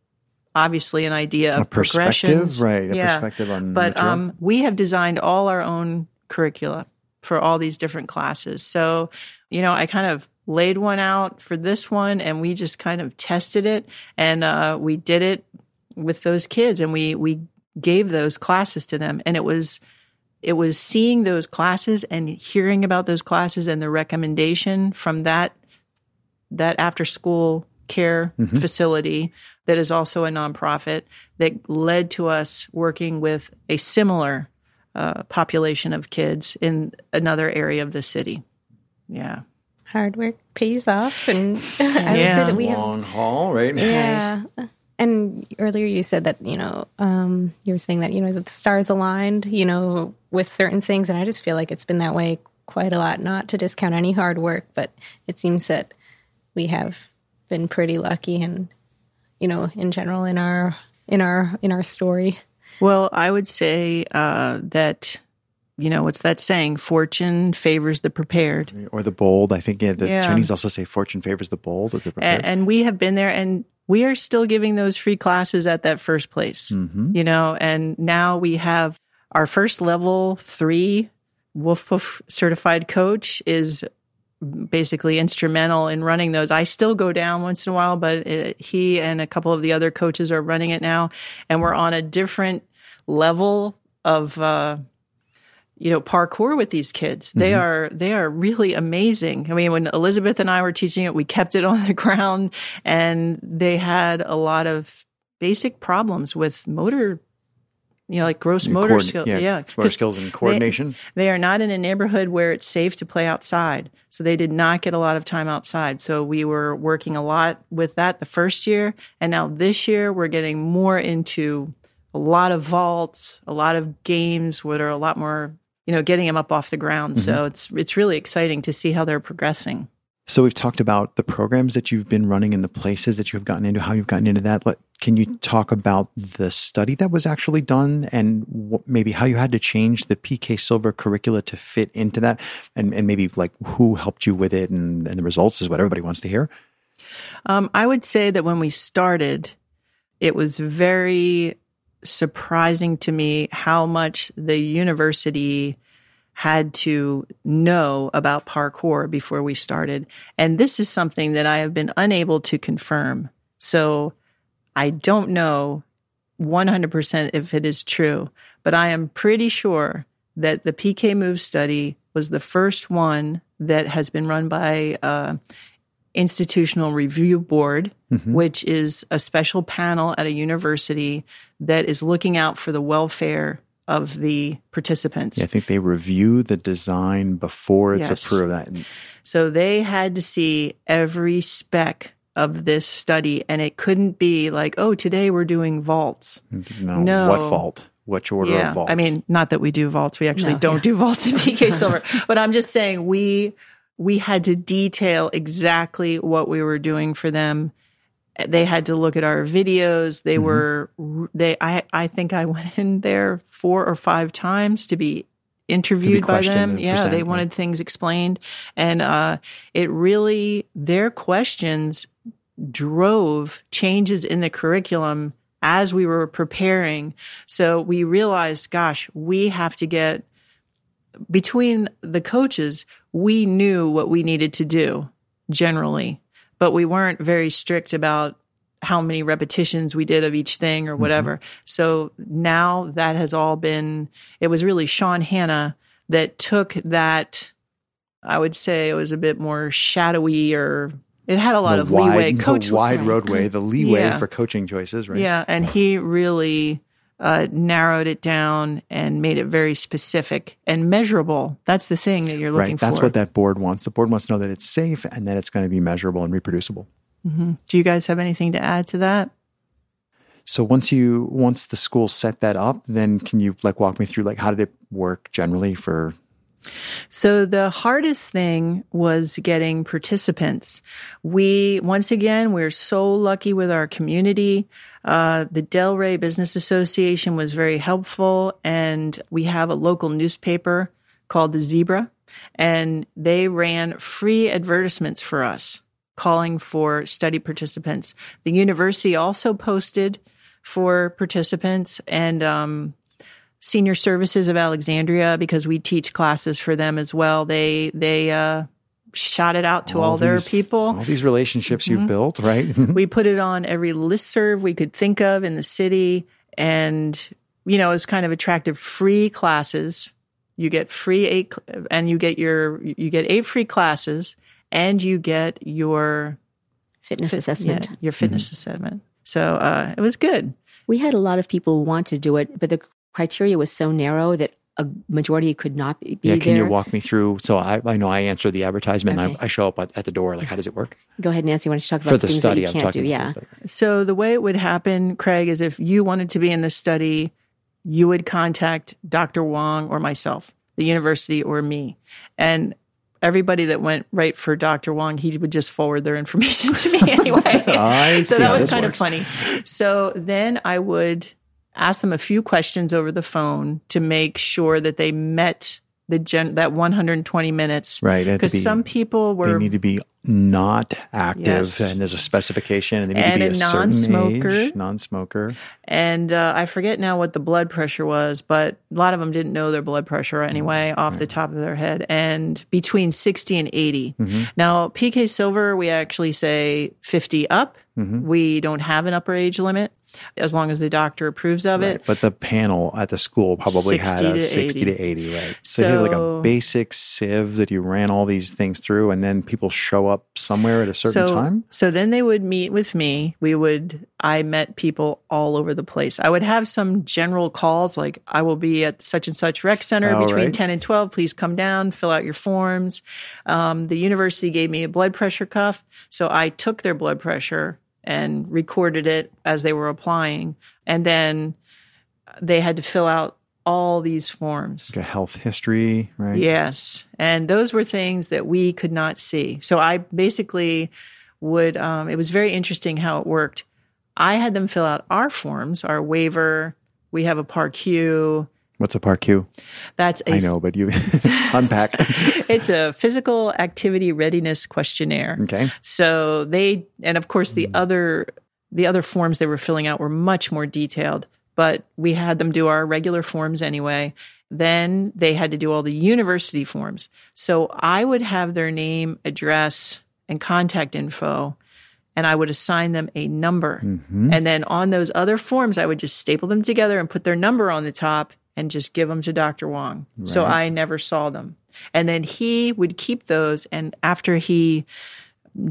obviously an idea of perspective, right? A yeah. perspective on, but um, we have designed all our own curricula for all these different classes. So, you know, I kind of laid one out for this one and we just kind of tested it and uh, we did it with those kids and we we gave those classes to them and it was it was seeing those classes and hearing about those classes and the recommendation from that that after school care mm-hmm. facility that is also a nonprofit that led to us working with a similar uh, population of kids in another area of the city. Yeah. Hard work pays off, and I yeah. would say that we long have, haul, right? Yeah. And earlier you said that, you know, um, you were saying that, you know, that the stars aligned, you know, with certain things. And I just feel like it's been that way quite a lot, not to discount any hard work, but it seems that we have been pretty lucky and, you know, in general in our, in our, in our story. Well, I would say uh, that you know what's that saying fortune favors the prepared or the bold i think yeah, the yeah. chinese also say fortune favors the bold or the prepared and, and, we have been there and we are still giving those free classes at that first place, mm-hmm. you know, and now we have our first level three Wolf Poof certified coach is basically instrumental in running those. I still go down once in a while, but it, he and a couple of the other coaches are running it now, and we're on a different level of uh, you know parkour with these kids. They mm-hmm. are they are really amazing. I mean when elizabeth and i were teaching it we kept it on the ground and they had a lot of basic problems with motor you know like gross motor skills yeah, yeah motor skills and coordination. they, they are not in a neighborhood where it's safe to play outside. So they did not get a lot of time outside. So we were working a lot with that the first year. And now this year we're getting more into a lot of vaults, a lot of games that are a lot more you know, getting them up off the ground. Mm-hmm. So it's it's really exciting to see how they're progressing. So we've talked about the programs that you've been running and the places that you've gotten into, how you've gotten into that. But can you talk about the study that was actually done and maybe how you had to change the PK Silver curricula to fit into that, and, and maybe like who helped you with it, and, and the results is what everybody wants to hear. Um, I would say that when we started, it was very surprising to me how much the university had to know about parkour before we started. And this is something that I have been unable to confirm. So I don't know 100% if it is true, but I am pretty sure that the PK Move study was the first one that has been run by uh, institutional review board, mm-hmm. which is a special panel at a university that is looking out for the welfare of the participants. I think they review the design before it's Yes. approved. That So they had to see every spec of this study, and it couldn't be like, oh, today we're doing vaults. no, No. what vault? Which order yeah, of vaults? I mean, not that we do vaults. We actually No, don't yeah. do vaults in PK Silver, but I'm just saying we we had to detail exactly what we were doing for them. They had to look at our videos. They were they. I I think I went in there four or five times to be interviewed by them. Yeah, present, they yeah. wanted things explained, and uh, it really their questions drove changes in the curriculum as we were preparing. So we realized, gosh, we have to get between the coaches, we knew what we needed to do generally, but we weren't very strict about how many repetitions we did of each thing or mm-hmm. whatever. So now that has all been, it was really Sean Hanna that took that. I would say it was a bit more shadowy or it had a lot the of wide, leeway. the Coach wide roadway, the leeway Yeah. for coaching choices, right? yeah, and he really uh, narrowed it down and made it very specific and measurable. That's the thing that you're looking Right. That's for. what that board wants. The board wants to know that it's safe and that it's going to be measurable and reproducible. Do you guys have anything to add to that? So once you once the school set that up, then can you like walk me through like how did it work generally for So the hardest thing was getting participants. We once again we're so lucky with our community. Uh, the Del Ray Business Association was very helpful, and we have a local newspaper called the Zebra, and they ran free advertisements for us, calling for study participants. The university also posted for participants, and um, Senior Services of Alexandria because we teach classes for them as well. They they uh, shot it out to all, their these- people. all these relationships Mm-hmm. you've built, right? We put it on every listserv we could think of in the city, and you know, it's kind of attractive. Free classes. You get free eight, and you get your you get eight free classes, and you get your Fitness fit- assessment. yeah, your fitness assessment. So uh, it was good. We had a lot of people want to do it, but the criteria was so narrow that a majority could not be yeah, can there. you walk me through? So I, I know I answer the advertisement and Okay. I, I show up at, at the door. Like, how does it work? Go ahead, Nancy. Why don't you talk about For the things study, that I'm you can't talking do? Yeah. the. So the way it would happen, Craig, is if you wanted to be in this study, you would contact Dr. Wong or myself, the university or me. And everybody that went right for Dr. Wong, he would just forward their information to me anyway. I so see that how was this kind works. of funny. So then I would ask them a few questions over the phone to make sure that they met the gen- that 120 minutes. Right. it had to Because be- some people were. they need to be not active Yes. and there's a specification and they need And to be a a, non-smoker. age, non-smoker. And uh, I forget now what the blood pressure was, but a lot of them didn't know their blood pressure mm-hmm. anyway off the top of their head. And between 60 and 80. Mm-hmm. Now, PK Silver, we actually say 50 up. Mm-hmm. We don't have an upper age limit as long as the doctor approves of Right. it. But the panel at the school probably had a to 60 to 80, right? So, you had like a basic sieve that you ran all these things through and then people show up somewhere at a certain so, time. So then they would meet with me. We would, I met people all over the place. I would have some general calls like, I will be at such and such rec center Oh, between right. 10 and 12. Please come down, fill out your forms. Um, the university gave me a blood pressure cuff. So I took their blood pressure and recorded it as they were applying. And then they had to fill out all these forms. Like a health history, right? Yes. And those were things that we could not see. So I basically would, um, it was very interesting how it worked. I had them fill out our forms, our waiver. We have a PARQ. What's a PARQ? That's a I know, but you unpack. it's a physical activity readiness questionnaire. Okay. So they and of course the hmm. other the other forms they were filling out were much more detailed, but we had them do our regular forms anyway. Then they had to do all the university forms. So I would have their name, address, and contact info and I would assign them a number. Mm-hmm. And then on those other forms I would just staple them together and put their number on the top and just give them to Dr. Wong. So I never saw them. And then he would keep those and after he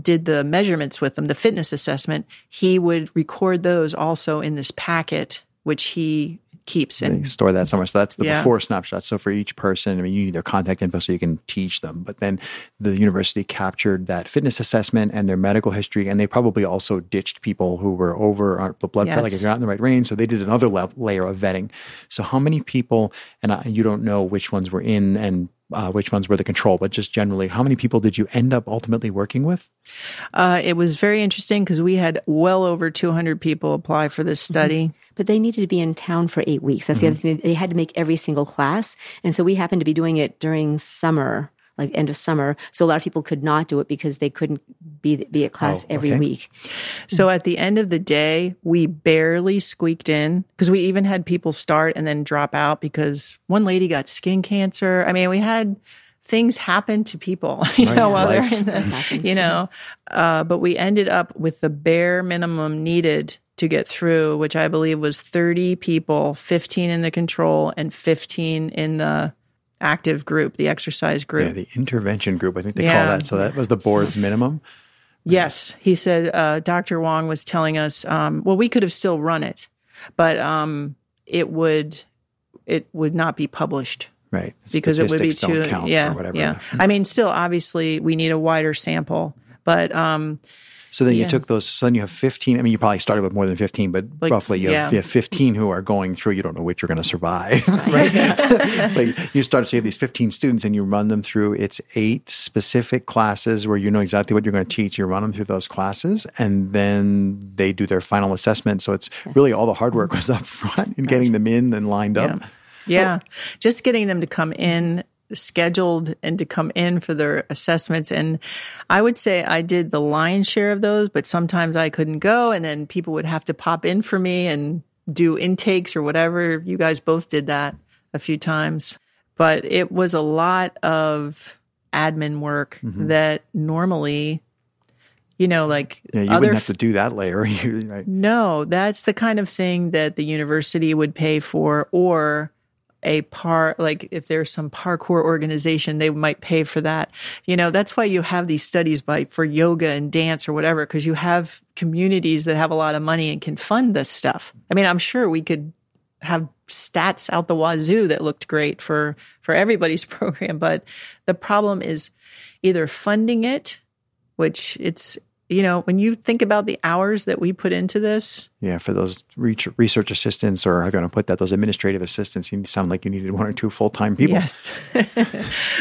did the measurements with them, the fitness assessment, he would record those also in this packet, which he keeps it. They and store that somewhere. So that's the Yeah. before snapshot. So for each person, I mean, you need their contact info so you can teach them. But then the university captured that fitness assessment and their medical history, and they probably also ditched people who were over the blood pressure, like if Yes. you're not in the right range. So they did another level, layer of vetting. So how many people, and I, you don't know which ones were in and uh, which ones were the control, but just generally, how many people did you end up ultimately working with? uh, it was very interesting because we had well over 200 people apply for this study. But they needed to be in town for eight weeks. That's the other thing. They had to make every single class. And so we happened to be doing it during summer, like end of summer. So a lot of people could not do it because they couldn't be, be at class Oh, every okay. week. So at the end of the day, we barely squeaked in because we even had people start and then drop out because one lady got skin cancer. I mean, we had things happen to people, you know, while life they're in the, you know, uh, but we ended up with the bare minimum needed to get through, which I believe was 30 people, 15 in the control and 15 in the active group, the exercise group. Yeah, the intervention group, I think they Yeah. call that. So that was the board's minimum. Yes, he said. Uh, Dr. Wong was telling us. Um, well, we could have still run it, but um, it would it would not be published Right. because it would be too. count yeah, or whatever. yeah. I mean, still, obviously, we need a wider sample, but um, So then you took those. So then you have fifteen. I mean, you probably started with more than fifteen, but Like, roughly you have, you have fifteen who are going through. You don't know which you're going to survive, right? but you start. So you have these fifteen students, and you run them through. It's eight specific classes where you know exactly what you're going to teach. You run them through those classes, and then they do their final assessment. So it's really all the hard work was up front in getting them in and lined up. yeah, just getting them to come in scheduled and to come in for their assessments. And i would say i did the lion's share of those but sometimes i couldn't go and then people would have to pop in for me and do intakes or whatever. You guys both did that a few times. But it was a lot of admin work mm-hmm. that normally you know like Yeah, you other wouldn't have to do that layer, right? no, that's the kind of thing that the university would pay for, or a par like if there's some parkour organization, they might pay for that. You know, that's why you have these studies by for yoga and dance or whatever, because you have communities that have a lot of money and can fund this stuff. I mean, I'm sure we could have stats out the wazoo that looked great for for everybody's program, but the problem is either funding it, which it's you know, when you think about the hours that we put into this, Yeah, for those research assistants, or how you want to put that, those administrative assistants, you sound like you needed one or two full time people. Yes.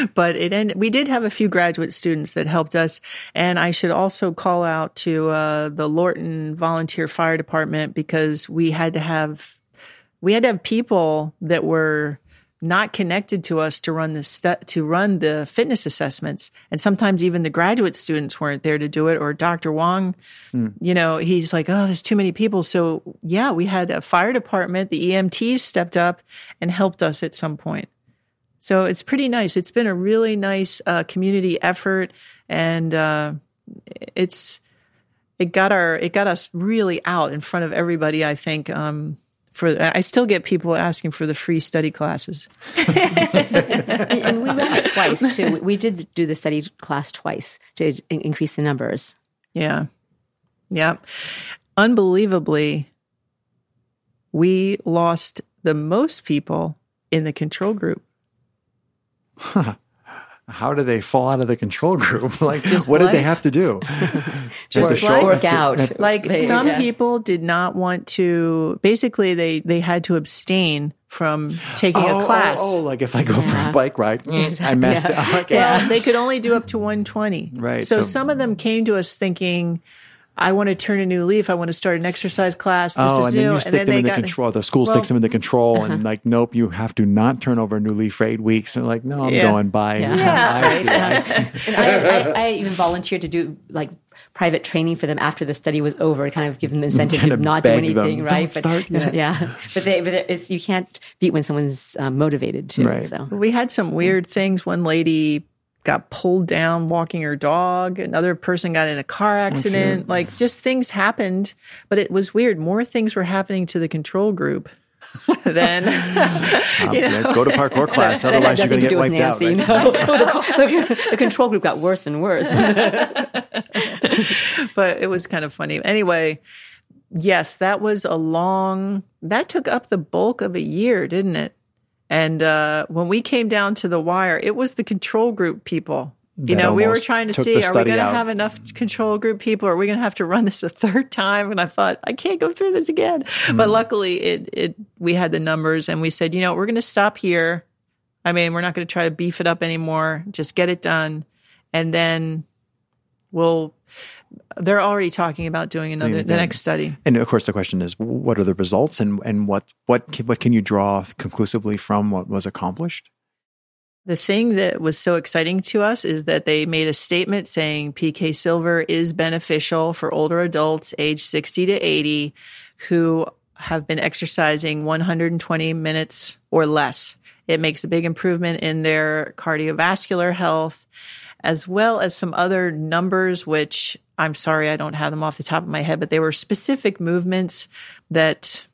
but it ended, we did have a few graduate students that helped us. And I should also call out to uh, the Lorton Volunteer Fire Department because we had to have, we had to have people that were not connected to us to run the stu- to run the fitness assessments and sometimes even the graduate students weren't there to do it or Dr. Wong you know he's like oh there's too many people so yeah we had a fire department the EMTs stepped up and helped us at some point so it's pretty nice. It's been a really nice uh, community effort, and uh, it's it got our it got us really out in front of everybody. I think. Um, for I still get people asking for the free study classes. and, and we ran it twice too. We- We did do the study class twice to in- increase the numbers. Yeah, yeah. Unbelievably, we lost the most people in the control group. How did they fall out of the control group? like, Just what did they have to do? Just to show like- Work out. like They- some yeah. people did not want to basically they they had to abstain from taking Oh, a class Oh, oh, like if I go for a bike ride, mm, I messed Yeah. it. Okay. well they could only do up to 120 Right, so, so- some of them came to us thinking i want to turn a new leaf i want to start an exercise class this Oh, is and new then you stick them in the control. The school Well- sticks them in the control, Uh-huh. and like, nope, you have to not turn over a new leaf for eight weeks. And like, no, I'm Yeah. going by. Yeah. Yeah. I see, I see. And I, I, I even volunteered to do like private training for them after the study was over, to kind of give them the incentive Kind to not do beg them, anything, "Don't right? start yet." yeah, but they, but it's you can't beat when someone's um, motivated to. Right. So we had some weird things one lady got pulled down walking her dog another person got in a car accident like just things happened but it was weird more things were happening to the control group then Um, you know, yeah, go to parkour class, otherwise you're going to get wiped out. Nancy, right? no. the, the control group got worse and worse. but it was kind of funny. Anyway, yes, that was a long, that took up the bulk of a year, didn't it? And uh, when we came down to the wire, it was the control group people. You That know, we were trying to see are we going to have enough control group people? Or are we going to have to run this a third time? And I thought, I can't go through this again. Hmm. But luckily, it, it we had the numbers and we said, you know, we're going to stop here. I mean, we're not going to try to beef it up anymore. Just get it done. And then we'll, they're already talking about doing another, the again. next study. And of course, the question is, what are the results, and and what what can- what can you draw conclusively from what was accomplished? The thing that was so exciting to us is that they made a statement saying PK Silver is beneficial for older adults age 60 to 80 who have been exercising 120 minutes or less. It makes a big improvement in their cardiovascular health, as well as some other numbers, which I'm sorry, I don't have them off the top of my head, but they were specific movements that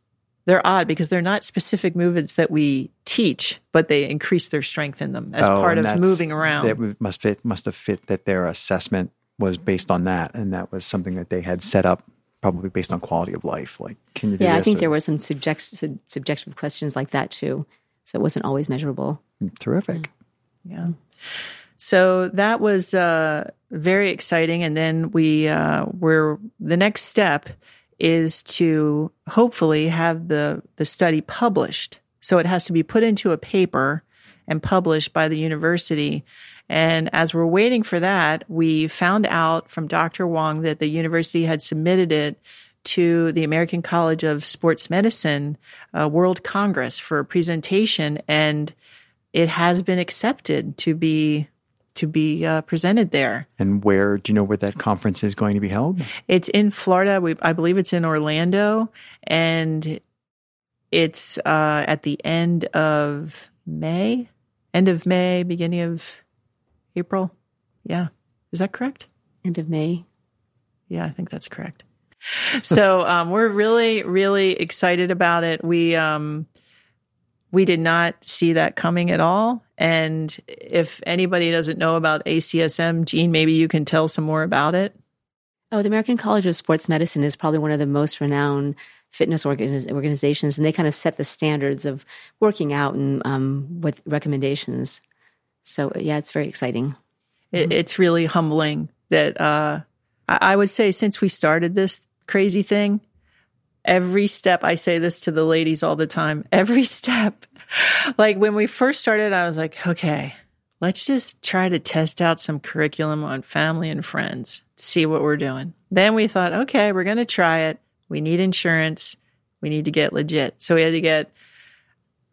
they're odd because they're not specific movements that we teach, but they increase their strength in them as Oh, part of moving around. That must fit must have fit that their assessment was based on that, and that was something that they had set up probably based on quality of life. Like, can you do yeah, I think or- there were some subject, sub, subjective questions like that too. So it wasn't always measurable. Mm, terrific. Yeah. So that was uh, very exciting. And then we uh, were the next step is to hopefully have the the study published. So it has to be put into a paper and published by the university. And as we're waiting for that, we found out from Dr. Wong that the university had submitted it to the American College of Sports Medicine uh, World Congress for a presentation, and it has been accepted to be to be uh, presented there. And where do you know where that conference is going to be held? It's in Florida. We, I believe it's in Orlando, and it's uh, at the end of May, end of May, beginning of April. Yeah, is that correct? End of May. Yeah, I think that's correct. So um, we're really, really excited about it. We um, we did not see that coming at all. And if anybody doesn't know about ACSM, Jean, maybe you can tell some more about it. Oh, the American College of Sports Medicine is probably one of the most renowned fitness organiz- organizations, and they kind of set the standards of working out and um, with recommendations. So, yeah, it's very exciting. It, it's really humbling that uh, I, I would say since we started this crazy thing, every step I say this to the ladies all the time. Every step, like when we first started, I was like, okay, let's just try to test out some curriculum on family and friends, see what we're doing. Then we thought, okay, we're going to try it. We need insurance. We need to get legit. So we had to get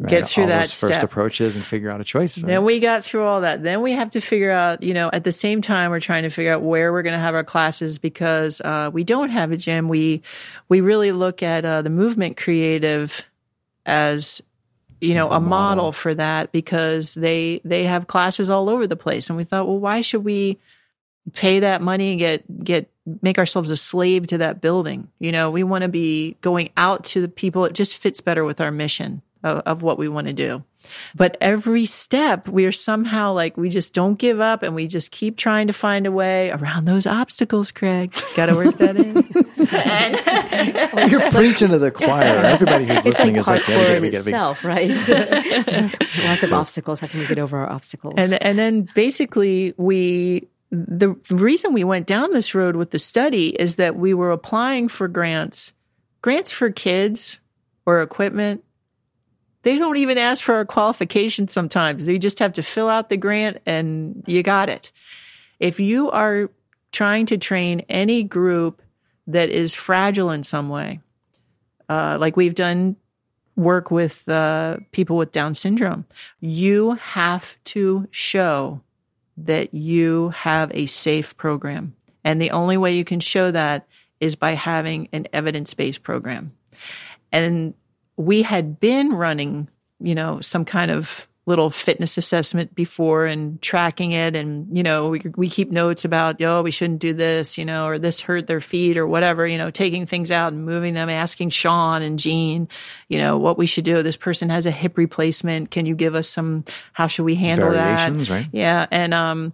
get through that first step. approaches and figure out a choice. Then we got through all that. Then we have to figure out, you know, at the same time, we're trying to figure out where we're going to have our classes because uh, we don't have a gym. We we really look at uh, the movement creative as you know a model for that because they they have classes all over the place, and we thought, well, why should we pay that money and get get make ourselves a slave to that building? You know, we want to be going out to the people. It just fits better with our mission of, of what we want to do. But every step, we are somehow like, we just don't give up and we just keep trying to find a way around those obstacles, Craig. Got to work that in. and, You're preaching to the choir. Everybody who's It's like listening is like, yeah, we parkour gotta in be- gotta be- right? Lots of obstacles. How can we get over our obstacles? and, and then basically we, the reason we went down this road with the study is that we were applying for grants, grants for kids or equipment. They don't even ask for our qualifications sometimes. They just have to fill out the grant and you got it. If you are trying to train any group that is fragile in some way, uh, like we've done work with uh, people with Down syndrome, you have to show that you have a safe program. And the only way you can show that is by having an evidence based program. And we had been running, you know, some kind of little fitness assessment before and tracking it. And, you know, we, we keep notes about, oh, we shouldn't do this, you know, or this hurt their feet or whatever, you know, taking things out and moving them, asking Sean and Jean, you know, what we should do. This person has a hip replacement. Can you give us some, how should we handle Variations, that? right? Yeah. And, um,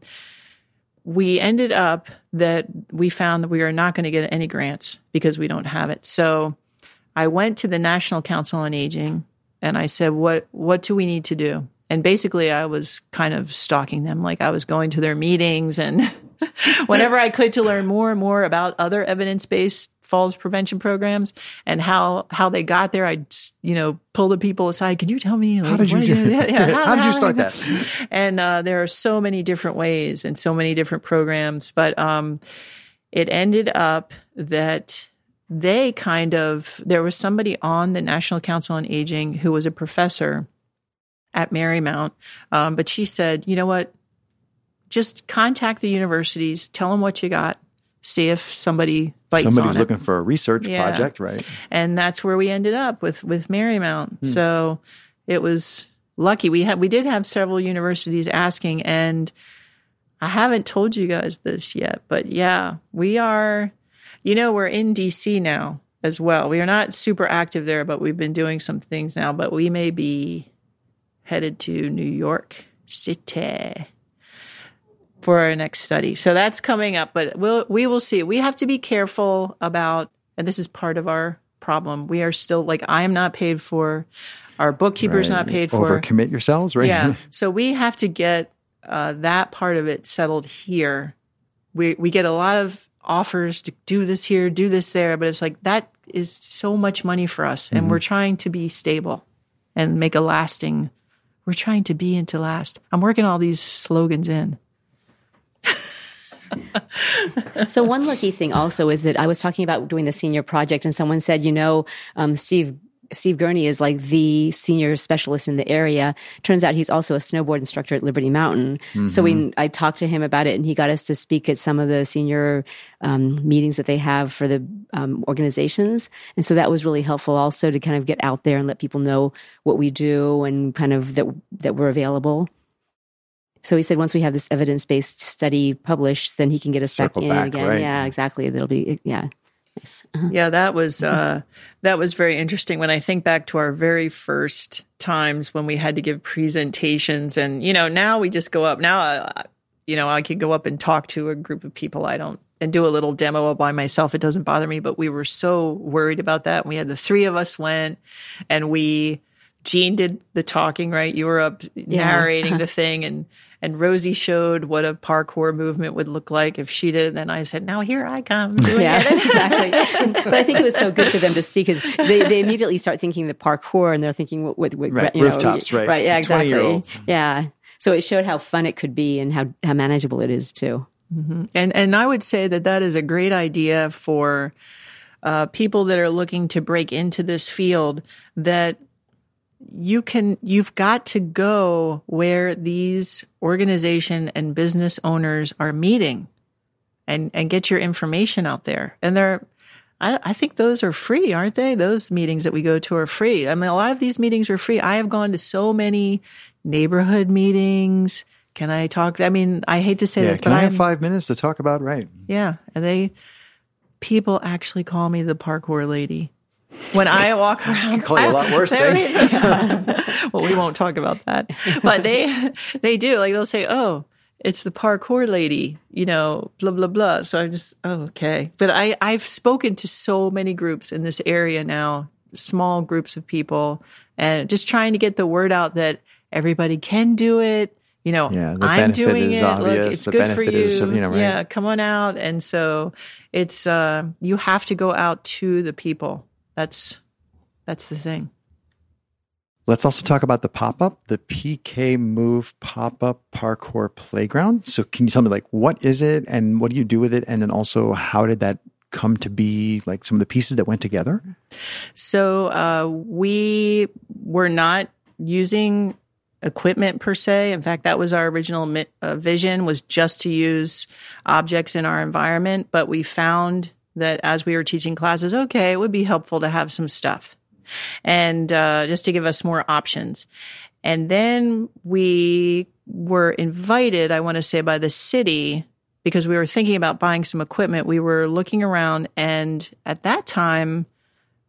we ended up that we found that we are not going to get any grants because we don't have it. So I went to the National Council on Aging and I said, "What what do we need to do?" And basically, I was kind of stalking them, like I was going to their meetings and whenever I could to learn more and more about other evidence based falls prevention programs and how how they got there. I'd you know pull the people aside. Can you tell me How did you do- yeah, yeah, how did you start that? And uh, there are so many different ways and so many different programs, but um, it ended up that they kind of there was somebody on the National Council on Aging who was a professor at Marymount, um, but she said, you know what, just contact the universities, tell them what you got, see if somebody bites Somebody's on it looking for a research Yeah. project, right? and that's where we ended up with with Marymount. Hmm. So it was lucky. We had we did have several universities asking, and I haven't told you guys this yet, but yeah, we are. You know, we're in DC now as well. We are not super active there, but we've been doing some things now. But we may be headed to New York City for our next study. So that's coming up, but we'll we will see. We have to be careful about and this is part of our problem. We are still like I am not paid for, our bookkeeper's Right. not paid for. Overcommit yourselves, right? Yeah. so we have to get uh, that part of it settled here. We we get a lot of offers to do this here, do this there, but it's like that is so much money for us, and we're trying to be stable and make a lasting. We're trying to be into last. I'm working all these slogans in. So one lucky thing also is that I was talking about doing the senior project, and someone said, you know, um, Steve. Steve Gurney is like the senior specialist in the area. Turns out he's also a snowboard instructor at Liberty Mountain. So we, I talked to him about it, and he got us to speak at some of the senior um, meetings that they have for the um, organizations. And so that was really helpful, also to kind of get out there and let people know what we do and kind of that that we're available. So he said once we have this evidence based study published, then he can get us Circle back in back, again. right. Yeah, exactly. That'll be yeah. Nice. Uh-huh. Yeah, that was uh, that was very interesting. When I think back to our very first times when we had to give presentations, and you know, now we just go up. Now, uh, you know, I could go up and talk to a group of people. I don't and do a little demo by myself. It doesn't bother me. But we were so worried about that. We had the three of us went, and we. Jean did the talking, right? You were up narrating the thing, and and Rosy showed what a parkour movement would look like if she did. Then I said, "Now here I come." doing Yeah, it." exactly. but I think it was so good for them to see because they, they immediately start thinking the parkour and they're thinking what, what, what Right, you know, rooftops, right. Right, yeah, exactly. Yeah. So it showed how fun it could be and how, how manageable it is too. And and I would say that that is a great idea for uh, people that are looking to break into this field. That you can you've got to go where these organization and business owners are meeting, and and get your information out there. And they're I, I think those are free, aren't they? Those meetings that we go to are free. I mean, a lot of these meetings are free. I have gone to so many neighborhood meetings. Can I talk? I mean, I hate to say Yeah, this, but I have I'm- five minutes to talk about right? yeah, and they people actually call me the parkour lady when I walk around. call you a lot worse things. well, we won't talk about that, but they they do like they'll say, "Oh, it's the parkour lady," you know, blah blah blah. So I'm just oh, okay. But I I've spoken to so many groups in this area now, small groups of people, and just trying to get the word out that everybody can do it. You know, Yeah, the I'm benefit doing is it. Look, it's The good for you. is, you know, right. Yeah, come on out. And so it's uh, you have to go out to the people. That's that's the thing. Let's also talk about the pop up, the PK Move pop up parkour playground. So, can you tell me, like, what is it and what do you do with it? And then also, how did that come to be, like, some of the pieces that went together? So uh, we were not using equipment per se. In fact, that was our original mi- uh, vision was just to use objects in our environment. But we found that as we were teaching classes, okay, it would be helpful to have some stuff and uh, just to give us more options. And then we were invited, I want to say, by the city because we were thinking about buying some equipment. We were looking around, and at that time,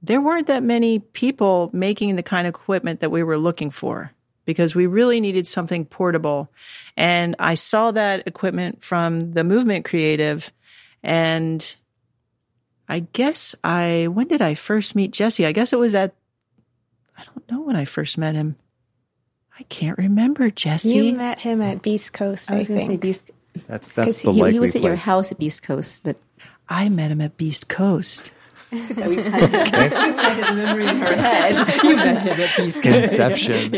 there weren't that many people making the kind of equipment that we were looking for because we really needed something portable. And I saw that equipment from the movement creative and I guess I when did I first meet Jesse? I guess it was at I don't know when I first met him. I can't remember Jesse. You met him at Beast Coast, I, I was going to say think. Beast That's that's because the he, likely he was at your house at Beast Coast, but I met him at Beast Coast. we planted eh? the memory in her head. you met him at Beast Coast. Inception.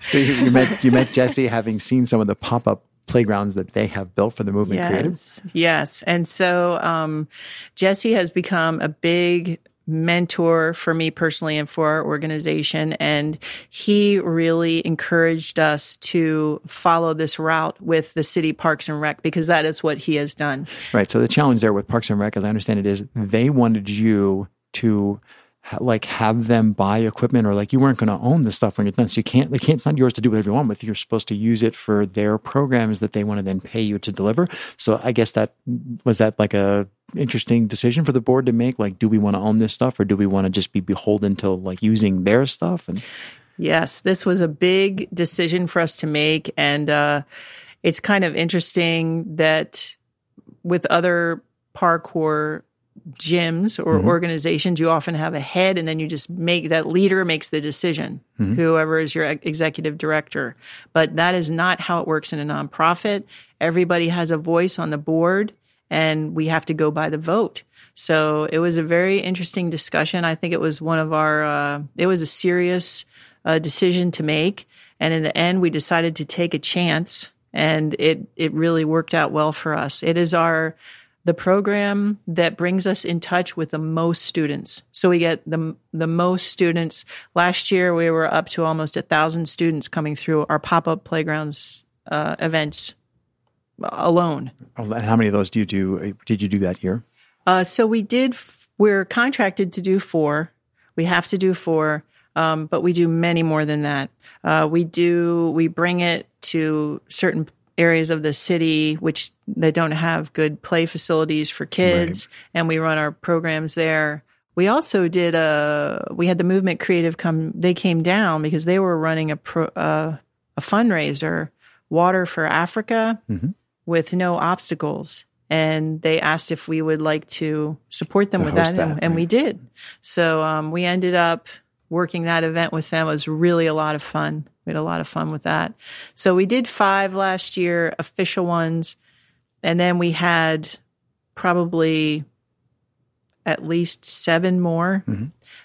so you, you met you met Jesse having seen some of the pop up playgrounds that they have built for the movement. Yes, yes. And so um, Jesse has become a big mentor for me personally and for our organization. And he really encouraged us to follow this route with the city parks and rec because that is what he has done. Right. So the challenge there with Parks and Rec, as I understand it, is they wanted you to like have them buy equipment, or like you weren't going to own the stuff when you're done. So you can't. They can't. It's not yours to do whatever you want with. You're supposed to use it for their programs that they want to then pay you to deliver. So I guess that was that like a interesting decision for the board to make. Like, do we want to own this stuff, or do we want to just be beholden to like using their stuff? And Yes, this was a big decision for us to make. And uh, it's kind of interesting that with other parkour gyms or organizations, you often have a head and then you just make that leader makes the decision, whoever is your executive director. But that is not how it works in a nonprofit. Everybody has a voice on the board and we have to go by the vote. So it was a very interesting discussion. I think it was one of our, uh, it was a serious uh, decision to make. And in the end, we decided to take a chance and it, it really worked out well for us. It is our, the program that brings us in touch with the most students. So we get the the most students. Last year we were up to almost a thousand students coming through our pop up playgrounds uh, events alone. oh, and how many of those do you do? Did you do that year? Uh, so we did. We're contracted to do four. We have to do four, um, but we do many more than that. Uh, we do. We bring it to certain areas of the city which they don't have good play facilities for kids, and we run our programs there. We also did a. We had the movement creative come. They came down because they were running a pro, uh, a fundraiser, Water for Africa, with no obstacles. And they asked if we would like to support them To with host that, and, and we did. So um, we ended up working that event with them. It was really a lot of fun. We had a lot of fun with that. So we did five last year, official ones, and then we had probably at least seven more mm-hmm.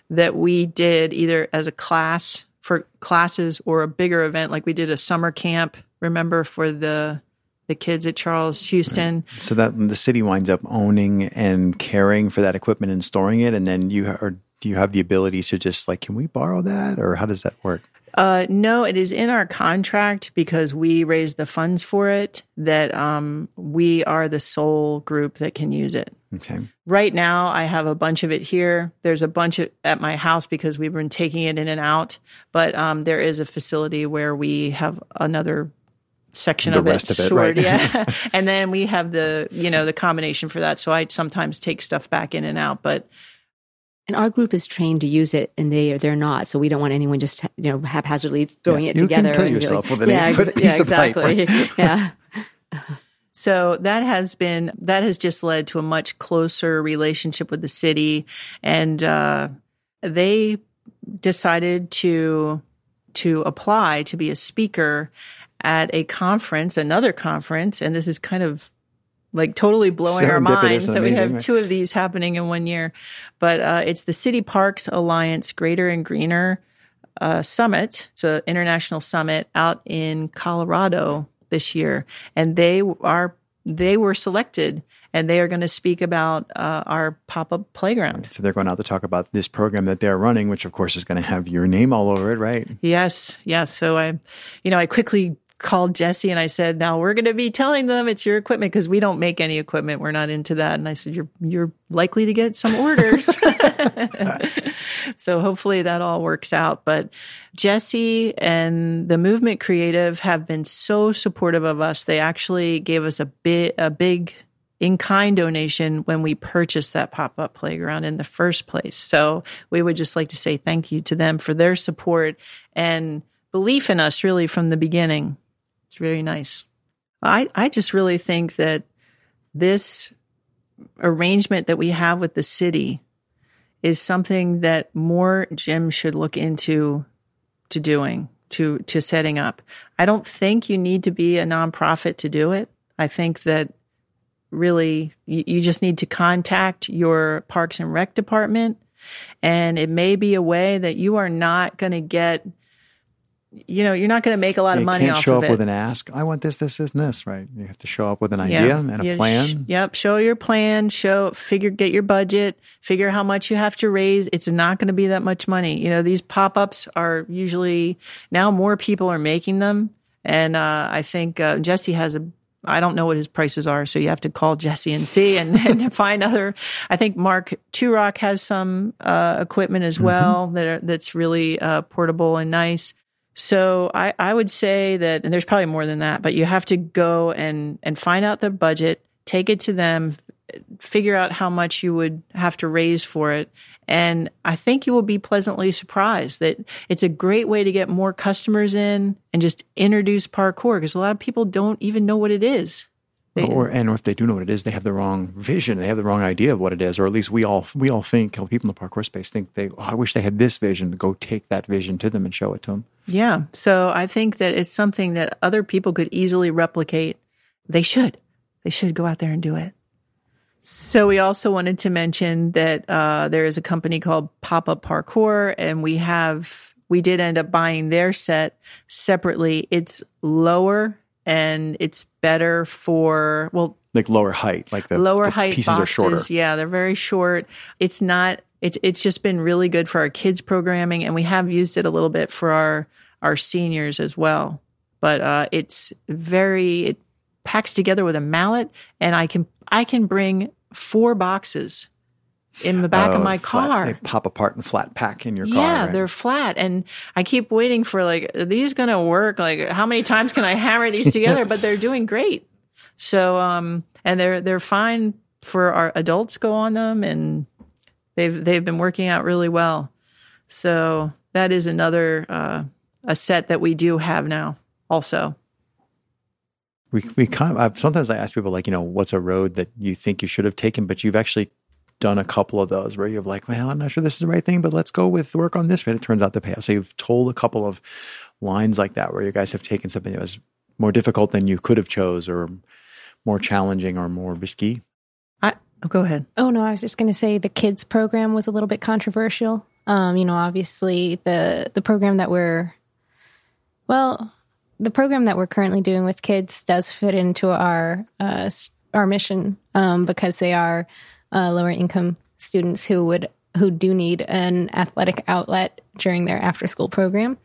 that we did either as a class for classes or a bigger event. Like we did a summer camp remember for the the kids at Charles Houston. So that the city winds up owning and caring for that equipment and storing it, and then you or do you have the ability to just like, can we borrow that, or how does that work? Uh, no, it is in our contract because we raised the funds for it that um, we are the sole group that can use it. Okay, Right now, I have a bunch of it here. There's a bunch of, at my house because we've been taking it in and out. But um, there is a facility where we have another section The of rest it of it, stored. right. Yeah, and then we have the you know the combination for that. So I sometimes take stuff back in and out, but And our group is trained to use it, and they they're not. So we don't want anyone just you know haphazardly throwing Yeah, it you can together. kill and be yourself like, with an yeah, eight-foot ex- piece yeah, of pipe, exactly. yeah. So that has been that has just led to a much closer relationship with the city, and uh, they decided to to apply to be a speaker at a conference, another conference, and this is kind of like totally blowing our minds that we have two of these happening in one year. But uh, it's the City Parks Alliance Greater and Greener uh, Summit. It's an international summit out in Colorado this year, and they are they were selected, and they are going to speak about uh, our pop up playground. so they're going out to talk about this program that they're running, which of course is going to have your name all over it, right? Yes, yes. So I, you know, I quickly called Jesse and I said, "Now we're going to be telling them it's your equipment because we don't make any equipment. We're not into that." And I said, "You're you're likely to get some orders." so hopefully that all works out. But Jesse and the Movement Creative have been so supportive of us. They actually gave us a bit a big in kind donation when we purchased that pop up playground in the first place. So we would just like to say thank you to them for their support and belief in us really from the beginning. It's very nice. I, I just really think that this arrangement that we have with the city is something that more gyms should look into to doing to to setting up. I don't think you need to be a nonprofit to do it. I think that really you, you just need to contact your Parks and Rec department and it may be a way that you are not going to get you know, you're not going to make a lot you of money can't off show of up it. with an ask. I want this, this, this, and this. Right? You have to show up with an idea and a You plan. sh- yep. Show your plan. Show, figure, get your budget. Figure how much you have to raise. It's not going to be that much money. You know, these pop ups are usually now more people are making them, and uh, I think uh, Jesse has a. I don't know what his prices are, so you have to call Jesse and see and, and find other. I think Mark Two Rock has some uh, equipment as well that are, that's really uh, portable and nice. So I, I would say that, and there's probably more than that, but you have to go and, and find out the budget, take it to them, figure out how much you would have to raise for it. And I think you will be pleasantly surprised that it's a great way to get more customers in and just introduce parkour because a lot of people don't even know what it is. They- or and if they do know what it is, they have the wrong vision. They have the wrong idea of what it is, or at least we all we all think people in the parkour space think they. Oh, I wish they had this vision. To go take that vision to them and show it to them. Yeah. So I think that it's something that other people could easily replicate. They should. They should go out there and do it. So we also wanted to mention that uh, there is a company called Pop Up Parkour, and we have we did end up buying their set separately. It's lower and it's better for well Like lower height, like the lower the height pieces boxes. are shorter. Yeah, they're very short. It's not. It's it's just been really good for our kids programming, and we have used it a little bit for our our seniors as well. But uh, it's very it packs together with a mallet, and I can I can bring four boxes in the back of my flat- car. they pop apart and flat pack in your car. Yeah, right? they're flat, and I keep waiting for like, are these going to work? Like, how many times can I hammer these together? but they're doing great. So, um, and they're they're fine for our adults go on them, and they've they've been working out really well. So that is another uh, a set that we do have now. Also, we we kind of I've, sometimes I ask people like you know what's a road that you think you should have taken, but you've actually done a couple of those where you're like, well, I'm not sure this is the right thing, but let's go with work on this. And it turns out to pay off. So you've told a couple of lines like that where you guys have taken something that was more difficult than you could have chose, or more challenging, or more risky. I oh, go ahead. Oh no, I was just going to say the kids program was a little bit controversial. Um, you know, obviously the the program that we're well, the program that we're currently doing with kids does fit into our uh, our mission um, because they are uh, lower income students who would who do need an athletic outlet during their after school program.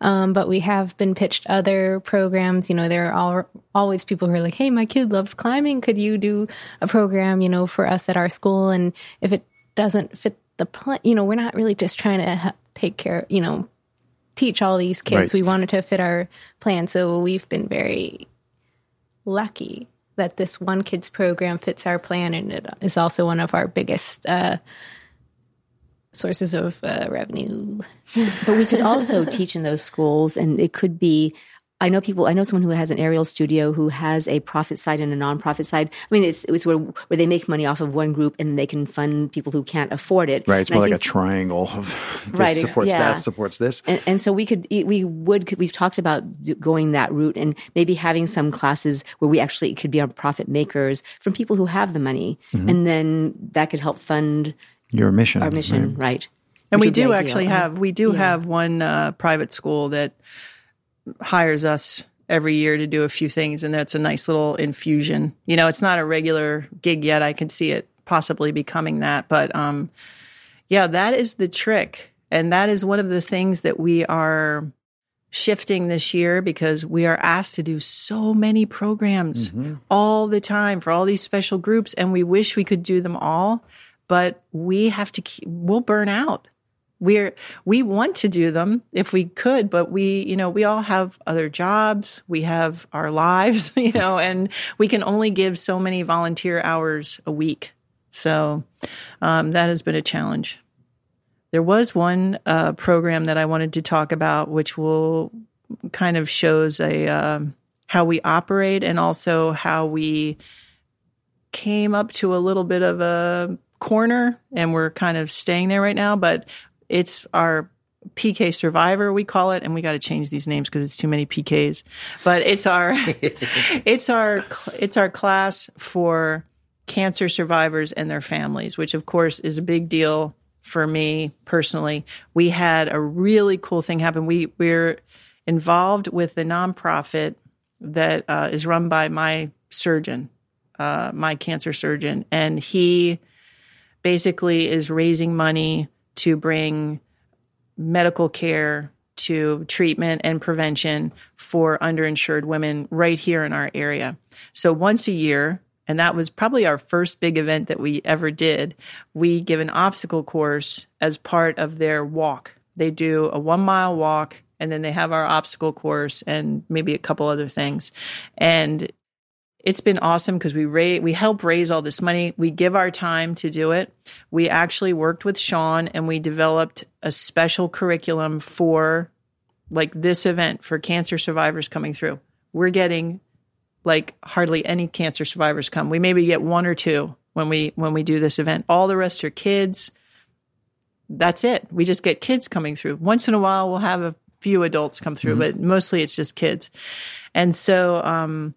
Um, but we have been pitched other programs. You know, there are all, always people who are like, "Hey, my kid loves climbing. Could you do a program, you know, for us at our school?" And if it doesn't fit the plan, you know, we're not really just trying to take care, you know, teach all these kids. Right. We wanted to fit our plan, so we've been very lucky that this one kids program fits our plan, and it is also one of our biggest uh, sources of uh, revenue. But we could also teach in those schools, and it could be. I know people. I know someone who has an aerial studio who has a profit side and a nonprofit side. I mean, it's it's where where they make money off of one group and they can fund people who can't afford it. Right. It's And I more like a triangle of this Right, supports yeah. that, supports this. and, and so we could we would we've talked about going that route and maybe having some classes where we actually could be our profit makers from people who have the money Mm-hmm. and then that could help fund Your mission. our mission right? right, And Which we do actually Uh-huh. have we do Yeah. have one uh, private school that hires us every year to do a few things, and that's a nice little infusion. You know, it's not a regular gig yet. I can see it possibly becoming that, but um, yeah, that is the trick, and that is one of the things that we are shifting this year because we are asked to do so many programs all the time for all these special groups and we wish we could do them all but we have to keep we'll burn out we're we want to do them if we could but we you know we all have other jobs. We have our lives you know and we can only give so many volunteer hours a week. So um, that has been a challenge. There was one uh, program that i wanted to talk about which will kind of shows a um, how we operate and also how we came up to a little bit of a corner and we're kind of staying there right now but it's our PK Survivor, we call it, and we got to change these names because it's too many PKs. But it's our, it's our, it's our class for cancer survivors and their families, which of course is a big deal for me personally. We had a really cool thing happen. We we're involved with the nonprofit that uh, is run by my surgeon, uh, my cancer surgeon, and he basically is raising money to bring medical care to treatment and prevention for underinsured women right here in our area. So once a year, and that was probably our first big event that we ever did, we give an obstacle course as part of their walk. They do a one mile walk and then they have our obstacle course and maybe a couple other things. And it's been awesome because we ra- we help raise all this money. We give our time to do it. We actually worked with Sean and we developed a special curriculum for like this event for cancer survivors coming through. We're getting like hardly any cancer survivors come. We maybe get one or two when we when we do this event. All the rest are kids. That's it. We just get kids coming through. Once in a while we'll have a few adults come through, but mostly it's just kids. And so um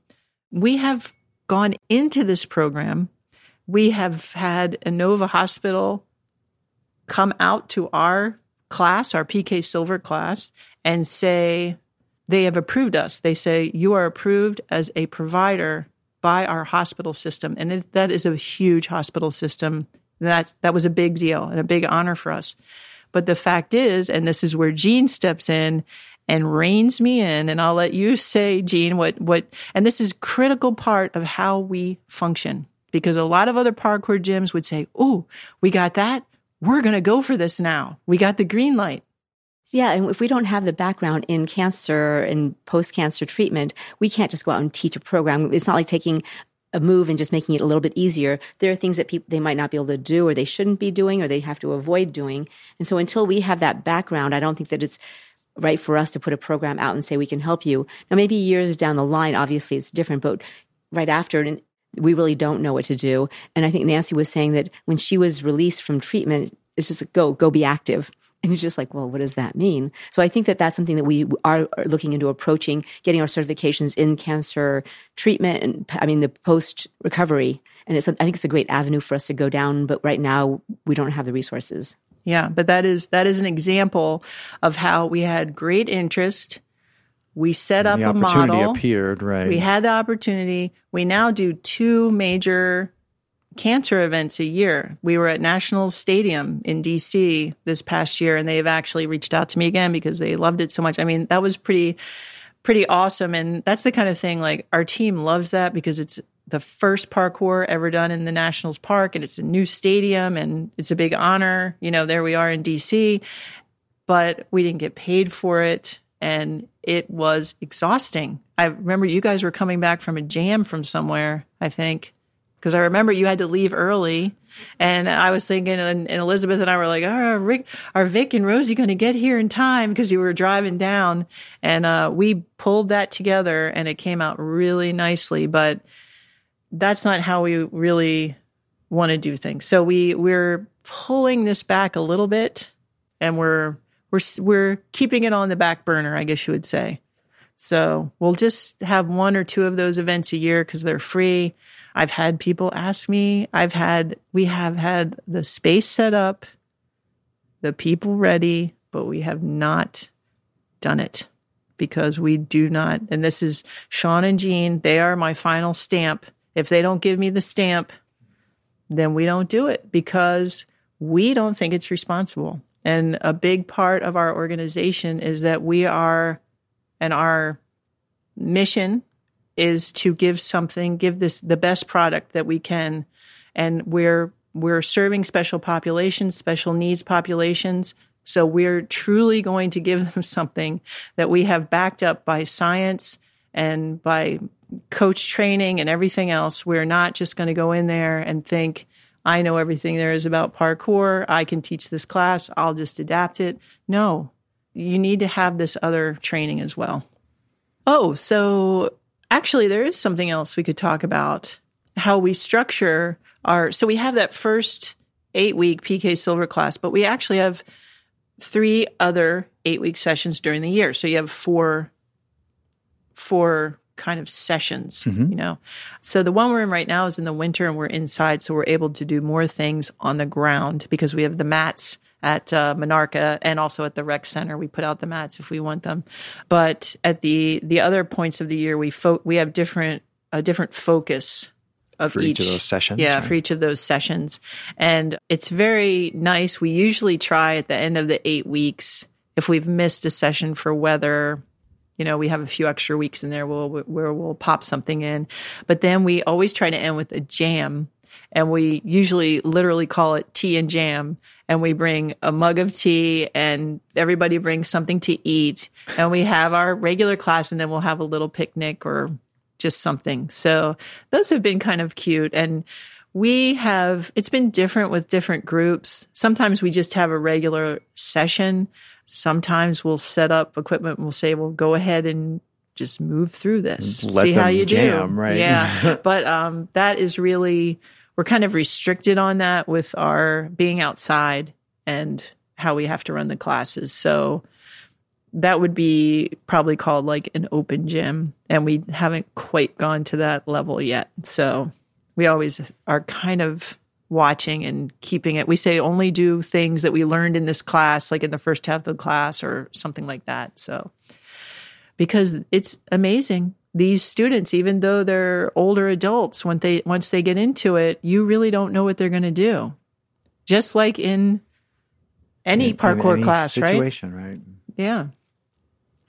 we have gone into this program. We have had Inova Hospital come out to our class, our PK Silver class, and say they have approved us. They say you are approved as a provider by our hospital system, and it, that is a huge hospital system. That that was a big deal and a big honor for us. But the fact is, and this is where Jean steps in and reins me in. And I'll let you say, Jean, what, what, and this is critical part of how we function because a lot of other parkour gyms would say, Oh, we got that. We're going to go for this now. We got the green light. Yeah, and if we don't have the background in cancer and post cancer treatment, we can't just go out and teach a program. It's not like taking a move and just making it a little bit easier. There are things that people they might not be able to do or they shouldn't be doing or they have to avoid doing. And so until we have that background, I don't think that it's right for us to put a program out and say we can help you. Now maybe years down the line obviously it's different, but right after we really don't know what to do. And I think Nancy was saying that when she was released from treatment, it's just go go be active. And you're just like, well, what does that mean? So I think that that's something that we are looking into approaching, getting our certifications in cancer treatment and I mean the post recovery. And it's I think it's a great avenue for us to go down, but right now we don't have the resources. Yeah, but that is that is an example of how we had great interest. We set up a model. a opportunity model. appeared, right? We had the opportunity. We now do two major cancer events a year. We were at National Stadium in DC this past year and they've actually reached out to me again because they loved it so much. I mean, that was pretty pretty awesome and that's the kind of thing like our team loves that because it's the first parkour ever done in the Nationals Park and it's a new stadium and it's a big honor. You know, there we are in DC, but we didn't get paid for it and it was exhausting. I remember you guys were coming back from a jam from somewhere, I think, because I remember you had to leave early. And I was thinking, and, and Elizabeth and I were like, oh, Rick, are Vic and Rosy going to get here in time? Because you were driving down. And uh, we pulled that together and it came out really nicely. But that's not how we really want to do things. So we we're pulling this back a little bit, and we're we're we're keeping it on the back burner, I guess you would say. So we'll just have one or two of those events a year because they're free. I've had people ask me. I've had we have had the space set up, the people ready, but we have not done it because we do not. And this is Sean and Jean. They are my final stamp if they don't give me the stamp, then we don't do it because we don't think it's responsible. And a big part of our organization is that we are and our mission is to give something, give this the best product that we can, and we're we're serving special populations, special needs populations. So we're truly going to give them something that we have backed up by science and by coach training and everything else. We're not just going to go in there and think, I know everything there is about parkour. I can teach this class. I'll just adapt it. No, you need to have this other training as well. Oh, so actually, there is something else we could talk about how we structure our. So we have that first eight week PK Silver class, but we actually have three other eight week sessions during the year. So you have four, four kind of sessions, Mm-hmm. you know. So the one we're in right now is in the winter and we're inside, so we're able to do more things on the ground because we have the mats at uh, Monarca and also at the rec center. We put out the mats if we want them, but at the the other points of the year, we fo- we have different a different focus of For each of those sessions, Yeah, right? for each of those sessions, and it's very nice. We usually try at the end of the eight weeks if we've missed a session for weather you know, we have a few extra weeks in there we'll, where we'll pop something in. But then we always try to end with a jam. And we usually literally call it tea and jam. And we bring a mug of tea and everybody brings something to eat. And we have our regular class and then we'll have a little picnic or just something. So those have been kind of cute. And we have, it's been different with different groups. Sometimes we just have a regular session. Sometimes we'll set up equipment and we'll say, well, go ahead and just move through this. Let See how you jam, do. right? Yeah. but um, that is really, we're kind of restricted on that with our being outside and how we have to run the classes. So that would be probably called like an open gym. And we haven't quite gone to that level yet. So we always are kind of watching and keeping it. We say only do things that we learned in this class, like in the first half of the class or something like that. So, because it's amazing. These students, even though they're older adults, when they once they get into it, you really don't know what they're going to do. Just like in any In- in parkour any class, right? situation, right? Yeah.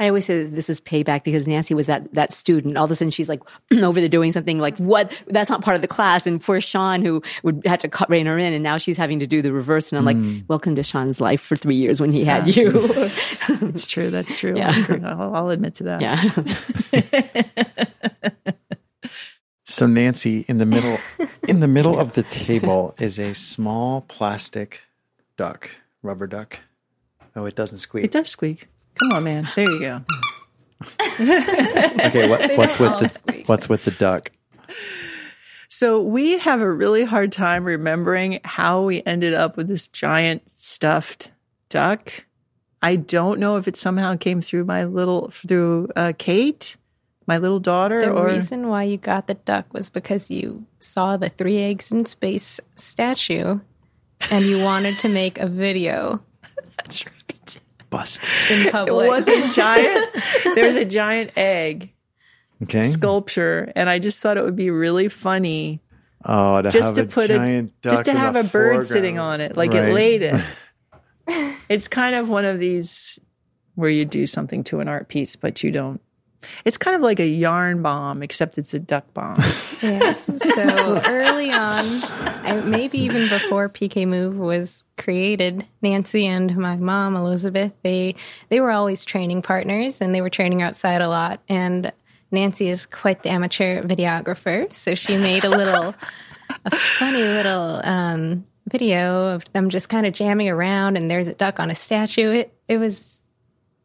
I always say that this is payback because Nancy was that that student. All of a sudden, she's like over there doing something like what? That's not part of the class. And poor Sean, who would had to cut rein her in, and now she's having to do the reverse. And I'm like, mm. welcome to Sean's life for three years when he had you. It's true. That's true. Yeah. I'll, I'll admit to that. yeah. So Nancy, in the middle, in the middle of the table is a small plastic duck, rubber duck. Oh, it doesn't squeak. It does squeak. Come on, man. There you go. Okay, what, what's with the squeak. what's with the duck? So we have a really hard time remembering how we ended up with this giant stuffed duck. I don't know if it somehow came through my little through uh, Kate, my little daughter, The or reason why you got the duck was because you saw the three eggs in space statue and you wanted to make a video that's right. Bust. in It was a giant. There's a giant egg Okay. sculpture, and I just thought it would be really funny Oh, to just have to a put giant a duck just to in have a bird sitting on it, like Right. it laid it. it's kind of one of these where you do something to an art piece, but you don't. It's kind of like a yarn bomb, except it's a duck bomb. Yes. So early on, maybe even before PK Move was created, Nancy and my mom Elizabeth they they were always training partners, and they were training outside a lot. And Nancy is quite the amateur videographer, so she made a little, a funny little um, video of them just kind of jamming around, and there's a duck on a statue. It it was.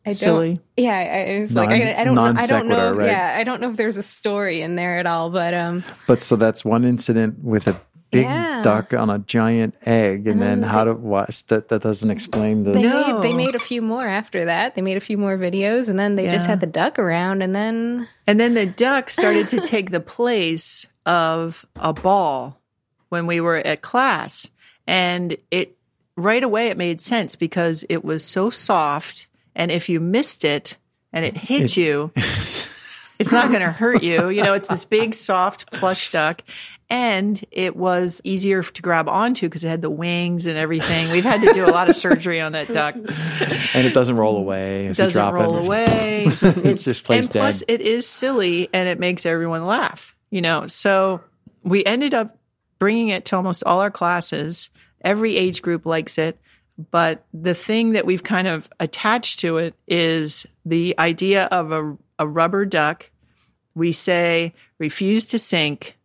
I don't, Silly. Yeah, I, I was like, I, I don't, know, I don't know. right? Yeah, I don't know if there's a story in there at all, but um, But so that's one incident with a big Yeah. duck on a giant egg, and then then how to what? That that doesn't explain the. They No. made they made a few more after that. They made a few more videos, and then they just had the duck around, and then and then the duck started to take the place of a ball when we were at class, and it right away it made sense because it was so soft, and if you missed it and it hit you. It's not going to hurt you. You know, it's this big, soft, plush duck. and it was easier to grab onto because it had the wings and everything. We've had to do a lot of surgery on that duck. and it doesn't roll away. It doesn't roll it. away. It's just plays and plus, it is silly and it makes everyone laugh. You know, so we ended up bringing it to almost all our classes. Every age group likes it. But the thing that we've kind of attached to it is the idea of a, a rubber duck. We say, refuse to sink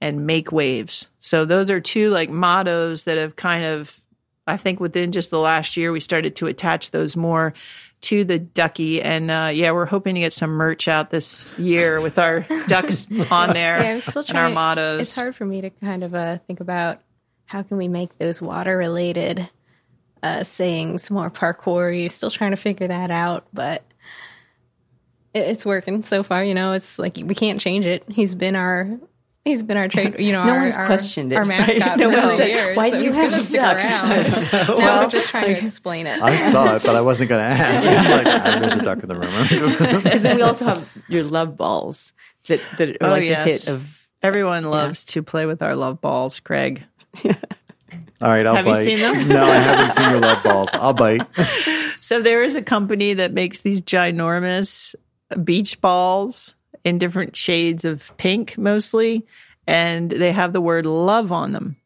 and make waves. So those are two like mottos that have kind of, I think within just the last year, we started to attach those more to the ducky. And uh, yeah, we're hoping to get some merch out this year with our ducks on there Yeah, I'm still and our mottos. It's hard for me to kind of uh, think about how can we make those water related uh, sayings more parkour. You're still trying to figure that out, but it, it's working so far. You know, it's like we can't change it. He's been our. He's been our trade, you know. No our, one's our, questioned it, Our right? mascot No for one said, years. "Why so do you have gonna a stick duck?" around? now we're just trying to explain it. I saw it, but I wasn't going to ask. like, "Ah, there's a duck in the room. and then we also have your love balls that that are Oh, like yes. the hit of. Everyone loves to play with our love balls, Craig. All right, I'll Have you bite. seen them? No, I haven't seen your love balls. I'll bite. So there is a company that makes these ginormous beach balls in different shades of pink mostly, and they have the word love on them.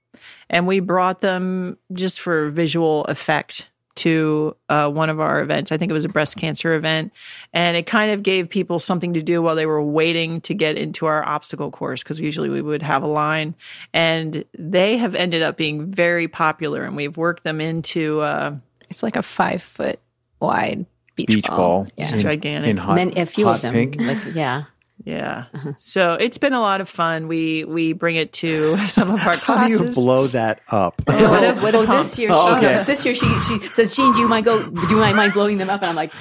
And we brought them just for visual effect to uh, one of our events. I think it was a breast cancer event. And it kind of gave people something to do while they were waiting to get into our obstacle course, because usually we would have a line. And they have ended up being very popular, and we've worked them into. Uh, It's like a five foot wide beach, Beach ball. Yeah. in, gigantic. In hot, Men, a few hot of them, pink. like yeah. Yeah. Uh-huh. So it's been a lot of fun. We we bring it to some of our How do classes. you blow that up? Oh, with a- with a oh, pump. this year, Oh, she, okay. this year she she says, Jean, do you mind go? Do you mind blowing them up? And I'm like,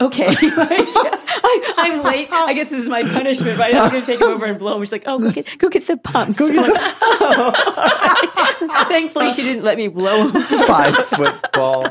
okay. I, I'm late. I guess this is my punishment, right? I'm going to take them over and blow. them. She's like, oh, go get, go get the pumps. Go get the- oh, all right. Thankfully, she didn't let me blow them. Five foot ball.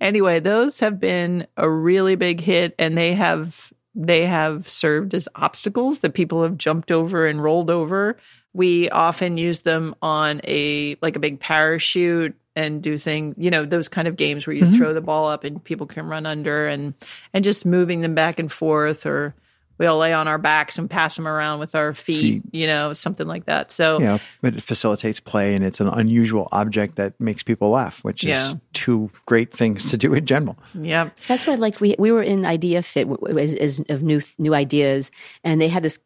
Anyway, those have been a really big hit and they have they have served as obstacles that people have jumped over and rolled over. We often use them on a like a big parachute and do thing, you know, those kind of games where you mm-hmm. throw the ball up and people can run under and and just moving them back and forth or we'll lay on our backs and pass them around with our feet, you know, something like that. So Yeah, but it facilitates play and it's an unusual object that makes people laugh, which Yeah. is two great things to do in general. yeah. That's what like we we were in Idea Fit w- w- as, as of new new ideas, and they had this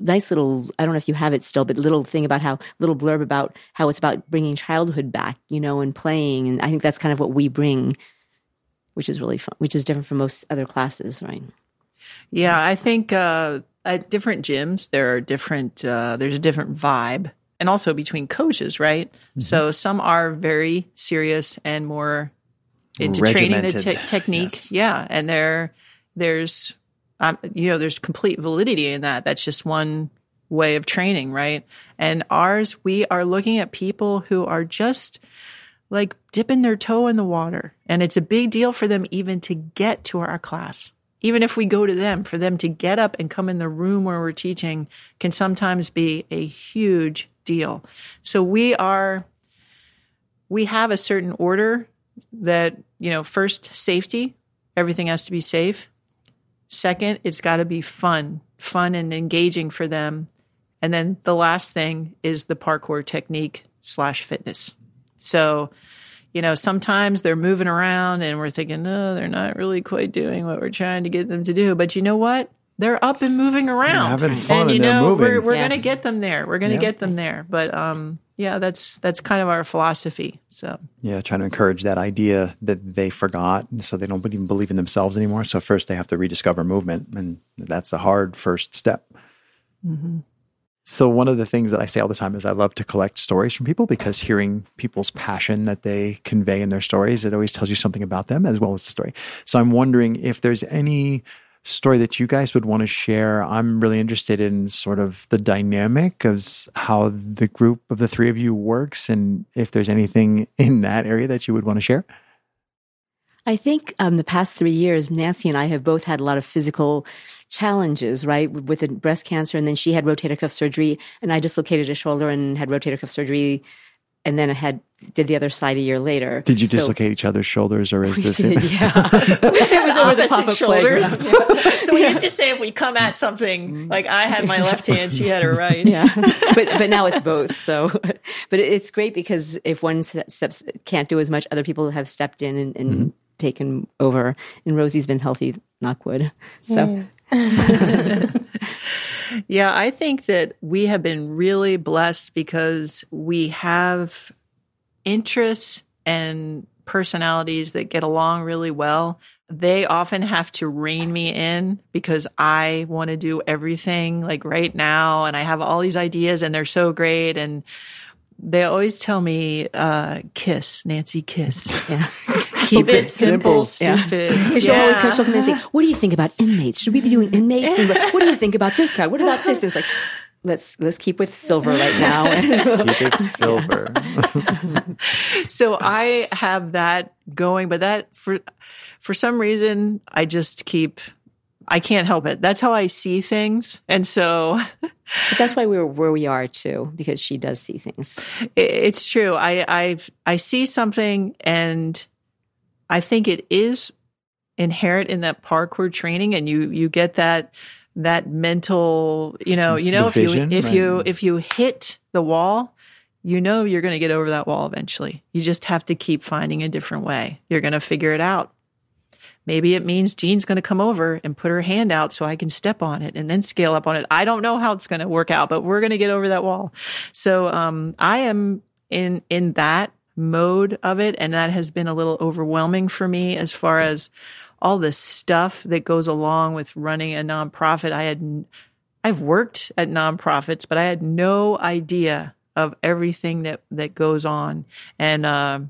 nice little I don't know if you have it still, but little thing about how little blurb about how it's about bringing childhood back, you know, and playing, and I think that's kind of what we bring, which is really fun, which is different from most other classes, right? Yeah, I think uh, at different gyms there are different. Uh, there's a different vibe, and also between coaches, right? So some are very serious and more into training the Regimented, te- technique. yes. Yeah, and there, there's, um, you know, there's complete validity in that. That's just one way of training, right? And ours, we are looking at people who are just like dipping their toe in the water. And it's a big deal for them even to get to our class. Even if we go to them, for them to get up and come in the room where we're teaching can sometimes be a huge deal. So we are, we have a certain order that, you know, first, safety, everything has to be safe. Second, it's got to be fun, fun and engaging for them. And then the last thing is the parkour technique slash fitness. So, you know, sometimes they're moving around and we're thinking, no, they're not really quite doing what we're trying to get them to do. But you know what? They're up and moving around. having fun and you and they're know, moving. we're, we're Yes. going to get them there. We're going to Yeah. get them there. But um, yeah, that's that's kind of our philosophy. So Yeah, trying to encourage that idea that they forgot, so they don't even believe in themselves anymore. So first they have to rediscover movement, and that's a hard first step. So one of the things that I say all the time is I love to collect stories from people because hearing people's passion that they convey in their stories, it always tells you something about them as well as the story. So I'm wondering if there's any story that you guys would want to share. I'm really interested in sort of the dynamic of how the group of the three of you works and if there's anything in that area that you would want to share. I think um, the past three years, Nancy and I have both had a lot of physical challenges, right, with the breast cancer. And then she had rotator cuff surgery, and I dislocated a shoulder and had rotator cuff surgery and then I had did the other side a year later. Did you so, dislocate each other's shoulders, or is this? Did, yeah, it was over the top of shoulders. so we used to say if we come at something, like I had my left hand, she had her right. Yeah, but but now it's both. So, but it's great because if one steps can't do as much, other people have stepped in and, and mm-hmm. taken over. And Rosy's been healthy, knockwood. So. Yeah, I think that we have been really blessed because we have interests and personalities that get along really well. They often have to rein me in because I want to do everything like right now and I have all these ideas and they're so great and they always tell me, uh, kiss, Nancy, kiss. Yeah. Keep it simple, stupid. Yeah. She'll always come me and say, what do you think about inmates? Should we be doing inmates? And like, what do you think about this crowd? What about this? And it's like, let's let's keep with silver right now. keep it silver. so I have that going, but that for for some reason I just keep I can't help it. That's how I see things. And so but that's why we're where we are too, because she does see things. It's true. I I I see something and I think it is inherent in that parkour training and you you get that that mental, you know, you know the if you if right. you if you hit the wall, you know you're going to get over that wall eventually. You just have to keep finding a different way. You're going to figure it out. Maybe it means Jean's going to come over and put her hand out so I can step on it and then scale up on it. I don't know how it's going to work out, but we're going to get over that wall. So, um, I am in, in that mode of it. And that has been a little overwhelming for me as far as all the stuff that goes along with running a nonprofit. I had, I've worked at nonprofits, but I had no idea of everything that, that goes on. And, uh,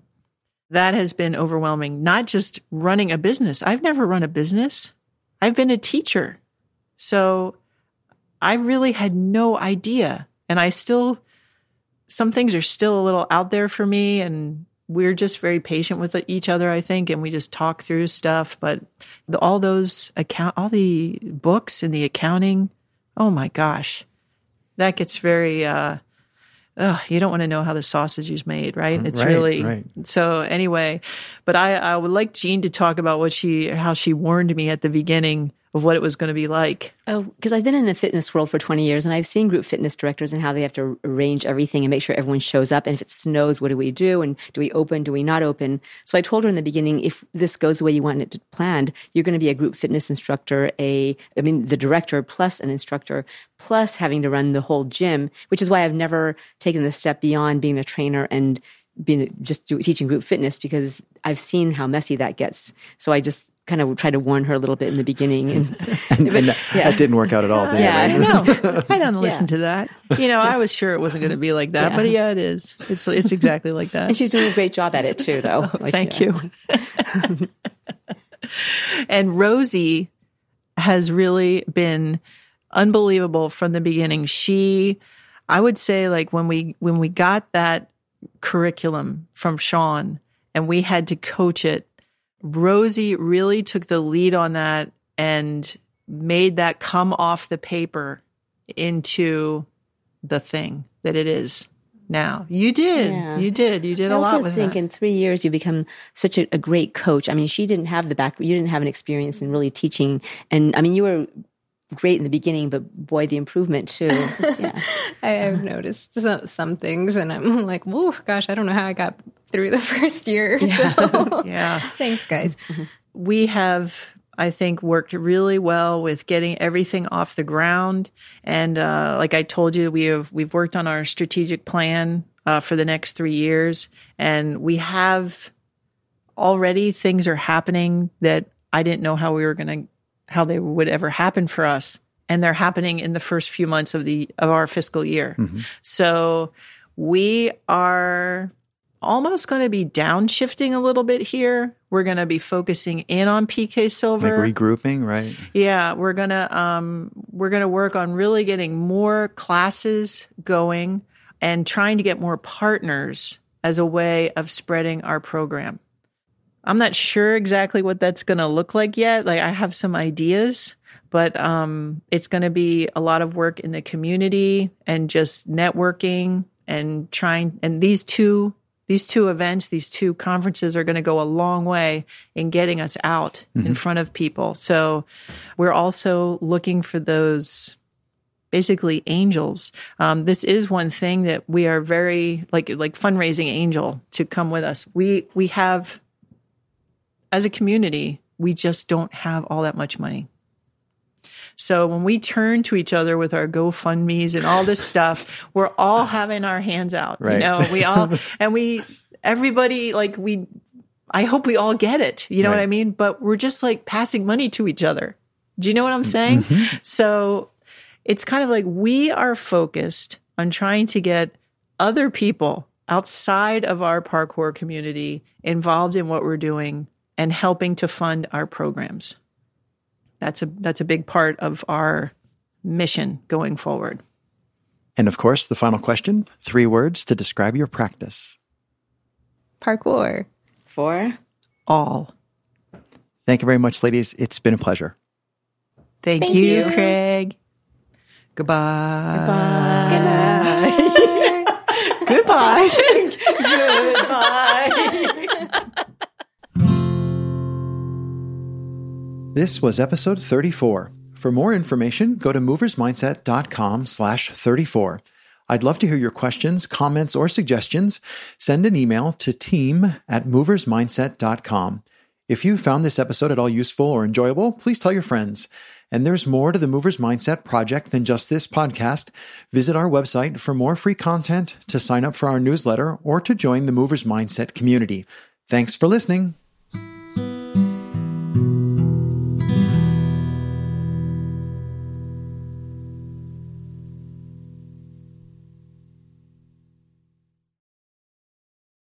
that has been overwhelming. Not just running a business. I've never run a business. I've been a teacher. So I really had no idea. And I still, some things are still a little out there for me. And we're just very patient with each other, I think. And we just talk through stuff. But the, all those account, all the books and the accounting, oh my gosh, that gets very, uh, ugh, you don't want to know how the sausage is made, right? It's right, really right. so. Anyway, but I, I would like Jean to talk about what she, how she warned me at the beginning of what it was going to be like. Oh, because I've been in the fitness world for 20 years and I've seen group fitness directors and how they have to arrange everything and make sure everyone shows up. And if it snows, what do we do? And do we open? Do we not open? So I told her in the beginning, if this goes the way you want it planned, you're going to be a group fitness instructor, a, I mean, the director plus an instructor, plus having to run the whole gym, which is why I've never taken the step beyond being a trainer and being just do, teaching group fitness because I've seen how messy that gets. So I just kind of tried to warn her a little bit in the beginning, and, and, and that, yeah. that, didn't work out at all. Did yeah, it, right? no, I don't listen yeah. to that. You know, I was sure it wasn't going to be like that, yeah. but yeah, it is. It's it's exactly like that. And she's doing a great job at it too, though. Oh, like, thank you. and Rosy has really been unbelievable from the beginning. She, I would say, like when we when we got that curriculum from Sean and we had to coach it Rosy really took the lead on that and made that come off the paper into the thing that it is now. You did. Yeah. You did. You did I a lot with I think that. in three years you become such a, a, great coach. I mean, she didn't have the back, you didn't have an experience in really teaching. And I mean, you were great in the beginning, but boy, the improvement too. Just, yeah. I, have noticed some, some, things, and I'm like, whoa, gosh, I don't know how I got through the first year. Yeah. So. yeah. Thanks, guys. We have, I think, worked really well with getting everything off the ground. And uh, like I told you, we have we've worked on our strategic plan uh, for the next three years, and we have already things are happening that I didn't know how we were going to how they would ever happen for us and they're happening in the first few months of the of our fiscal year. Mm-hmm. So we are almost going to be downshifting a little bit here. We're going to be focusing in on PK Silver, like regrouping, right? Yeah, we're gonna um, we're gonna work on really getting more classes going and trying to get more partners as a way of spreading our program. I'm not sure exactly what that's going to look like yet. Like I have some ideas, but um, it's going to be a lot of work in the community and just networking and trying. And these two these two events, these two conferences are going to go a long way in getting us out mm-hmm. in front of people. So we're also looking for those basically angels. Um, this is one thing that we are very like like fundraising angel to come with us. We we have as a community, we just don't have all that much money. So when we turn to each other with our GoFundMe's and all this stuff, we're all having our hands out. Right. You know, we all and we everybody like we I hope we all get it. You know right. what I mean? But we're just like passing money to each other. Do you know what I'm saying? Mm-hmm. So it's kind of like we are focused on trying to get other people outside of our parkour community involved in what we're doing and helping to fund our programs. That's a that's a big part of our mission going forward. And of course, the final question, three words to describe your practice. Parkour. For all. Thank you very much, ladies. It's been a pleasure. Thank, Thank you, you, Craig. Goodbye. Goodbye. Goodbye. Goodbye. Goodbye. This was episode 34. For more information, go to moversmindset.com slash 34. I'd love to hear your questions, comments, or suggestions. Send an email to team at moversmindset.com. If you found this episode at all useful or enjoyable, please tell your friends. And there's more to the Movers Mindset project than just this podcast. Visit our website for more free content, to sign up for our newsletter, or to join the Movers Mindset community. Thanks for listening.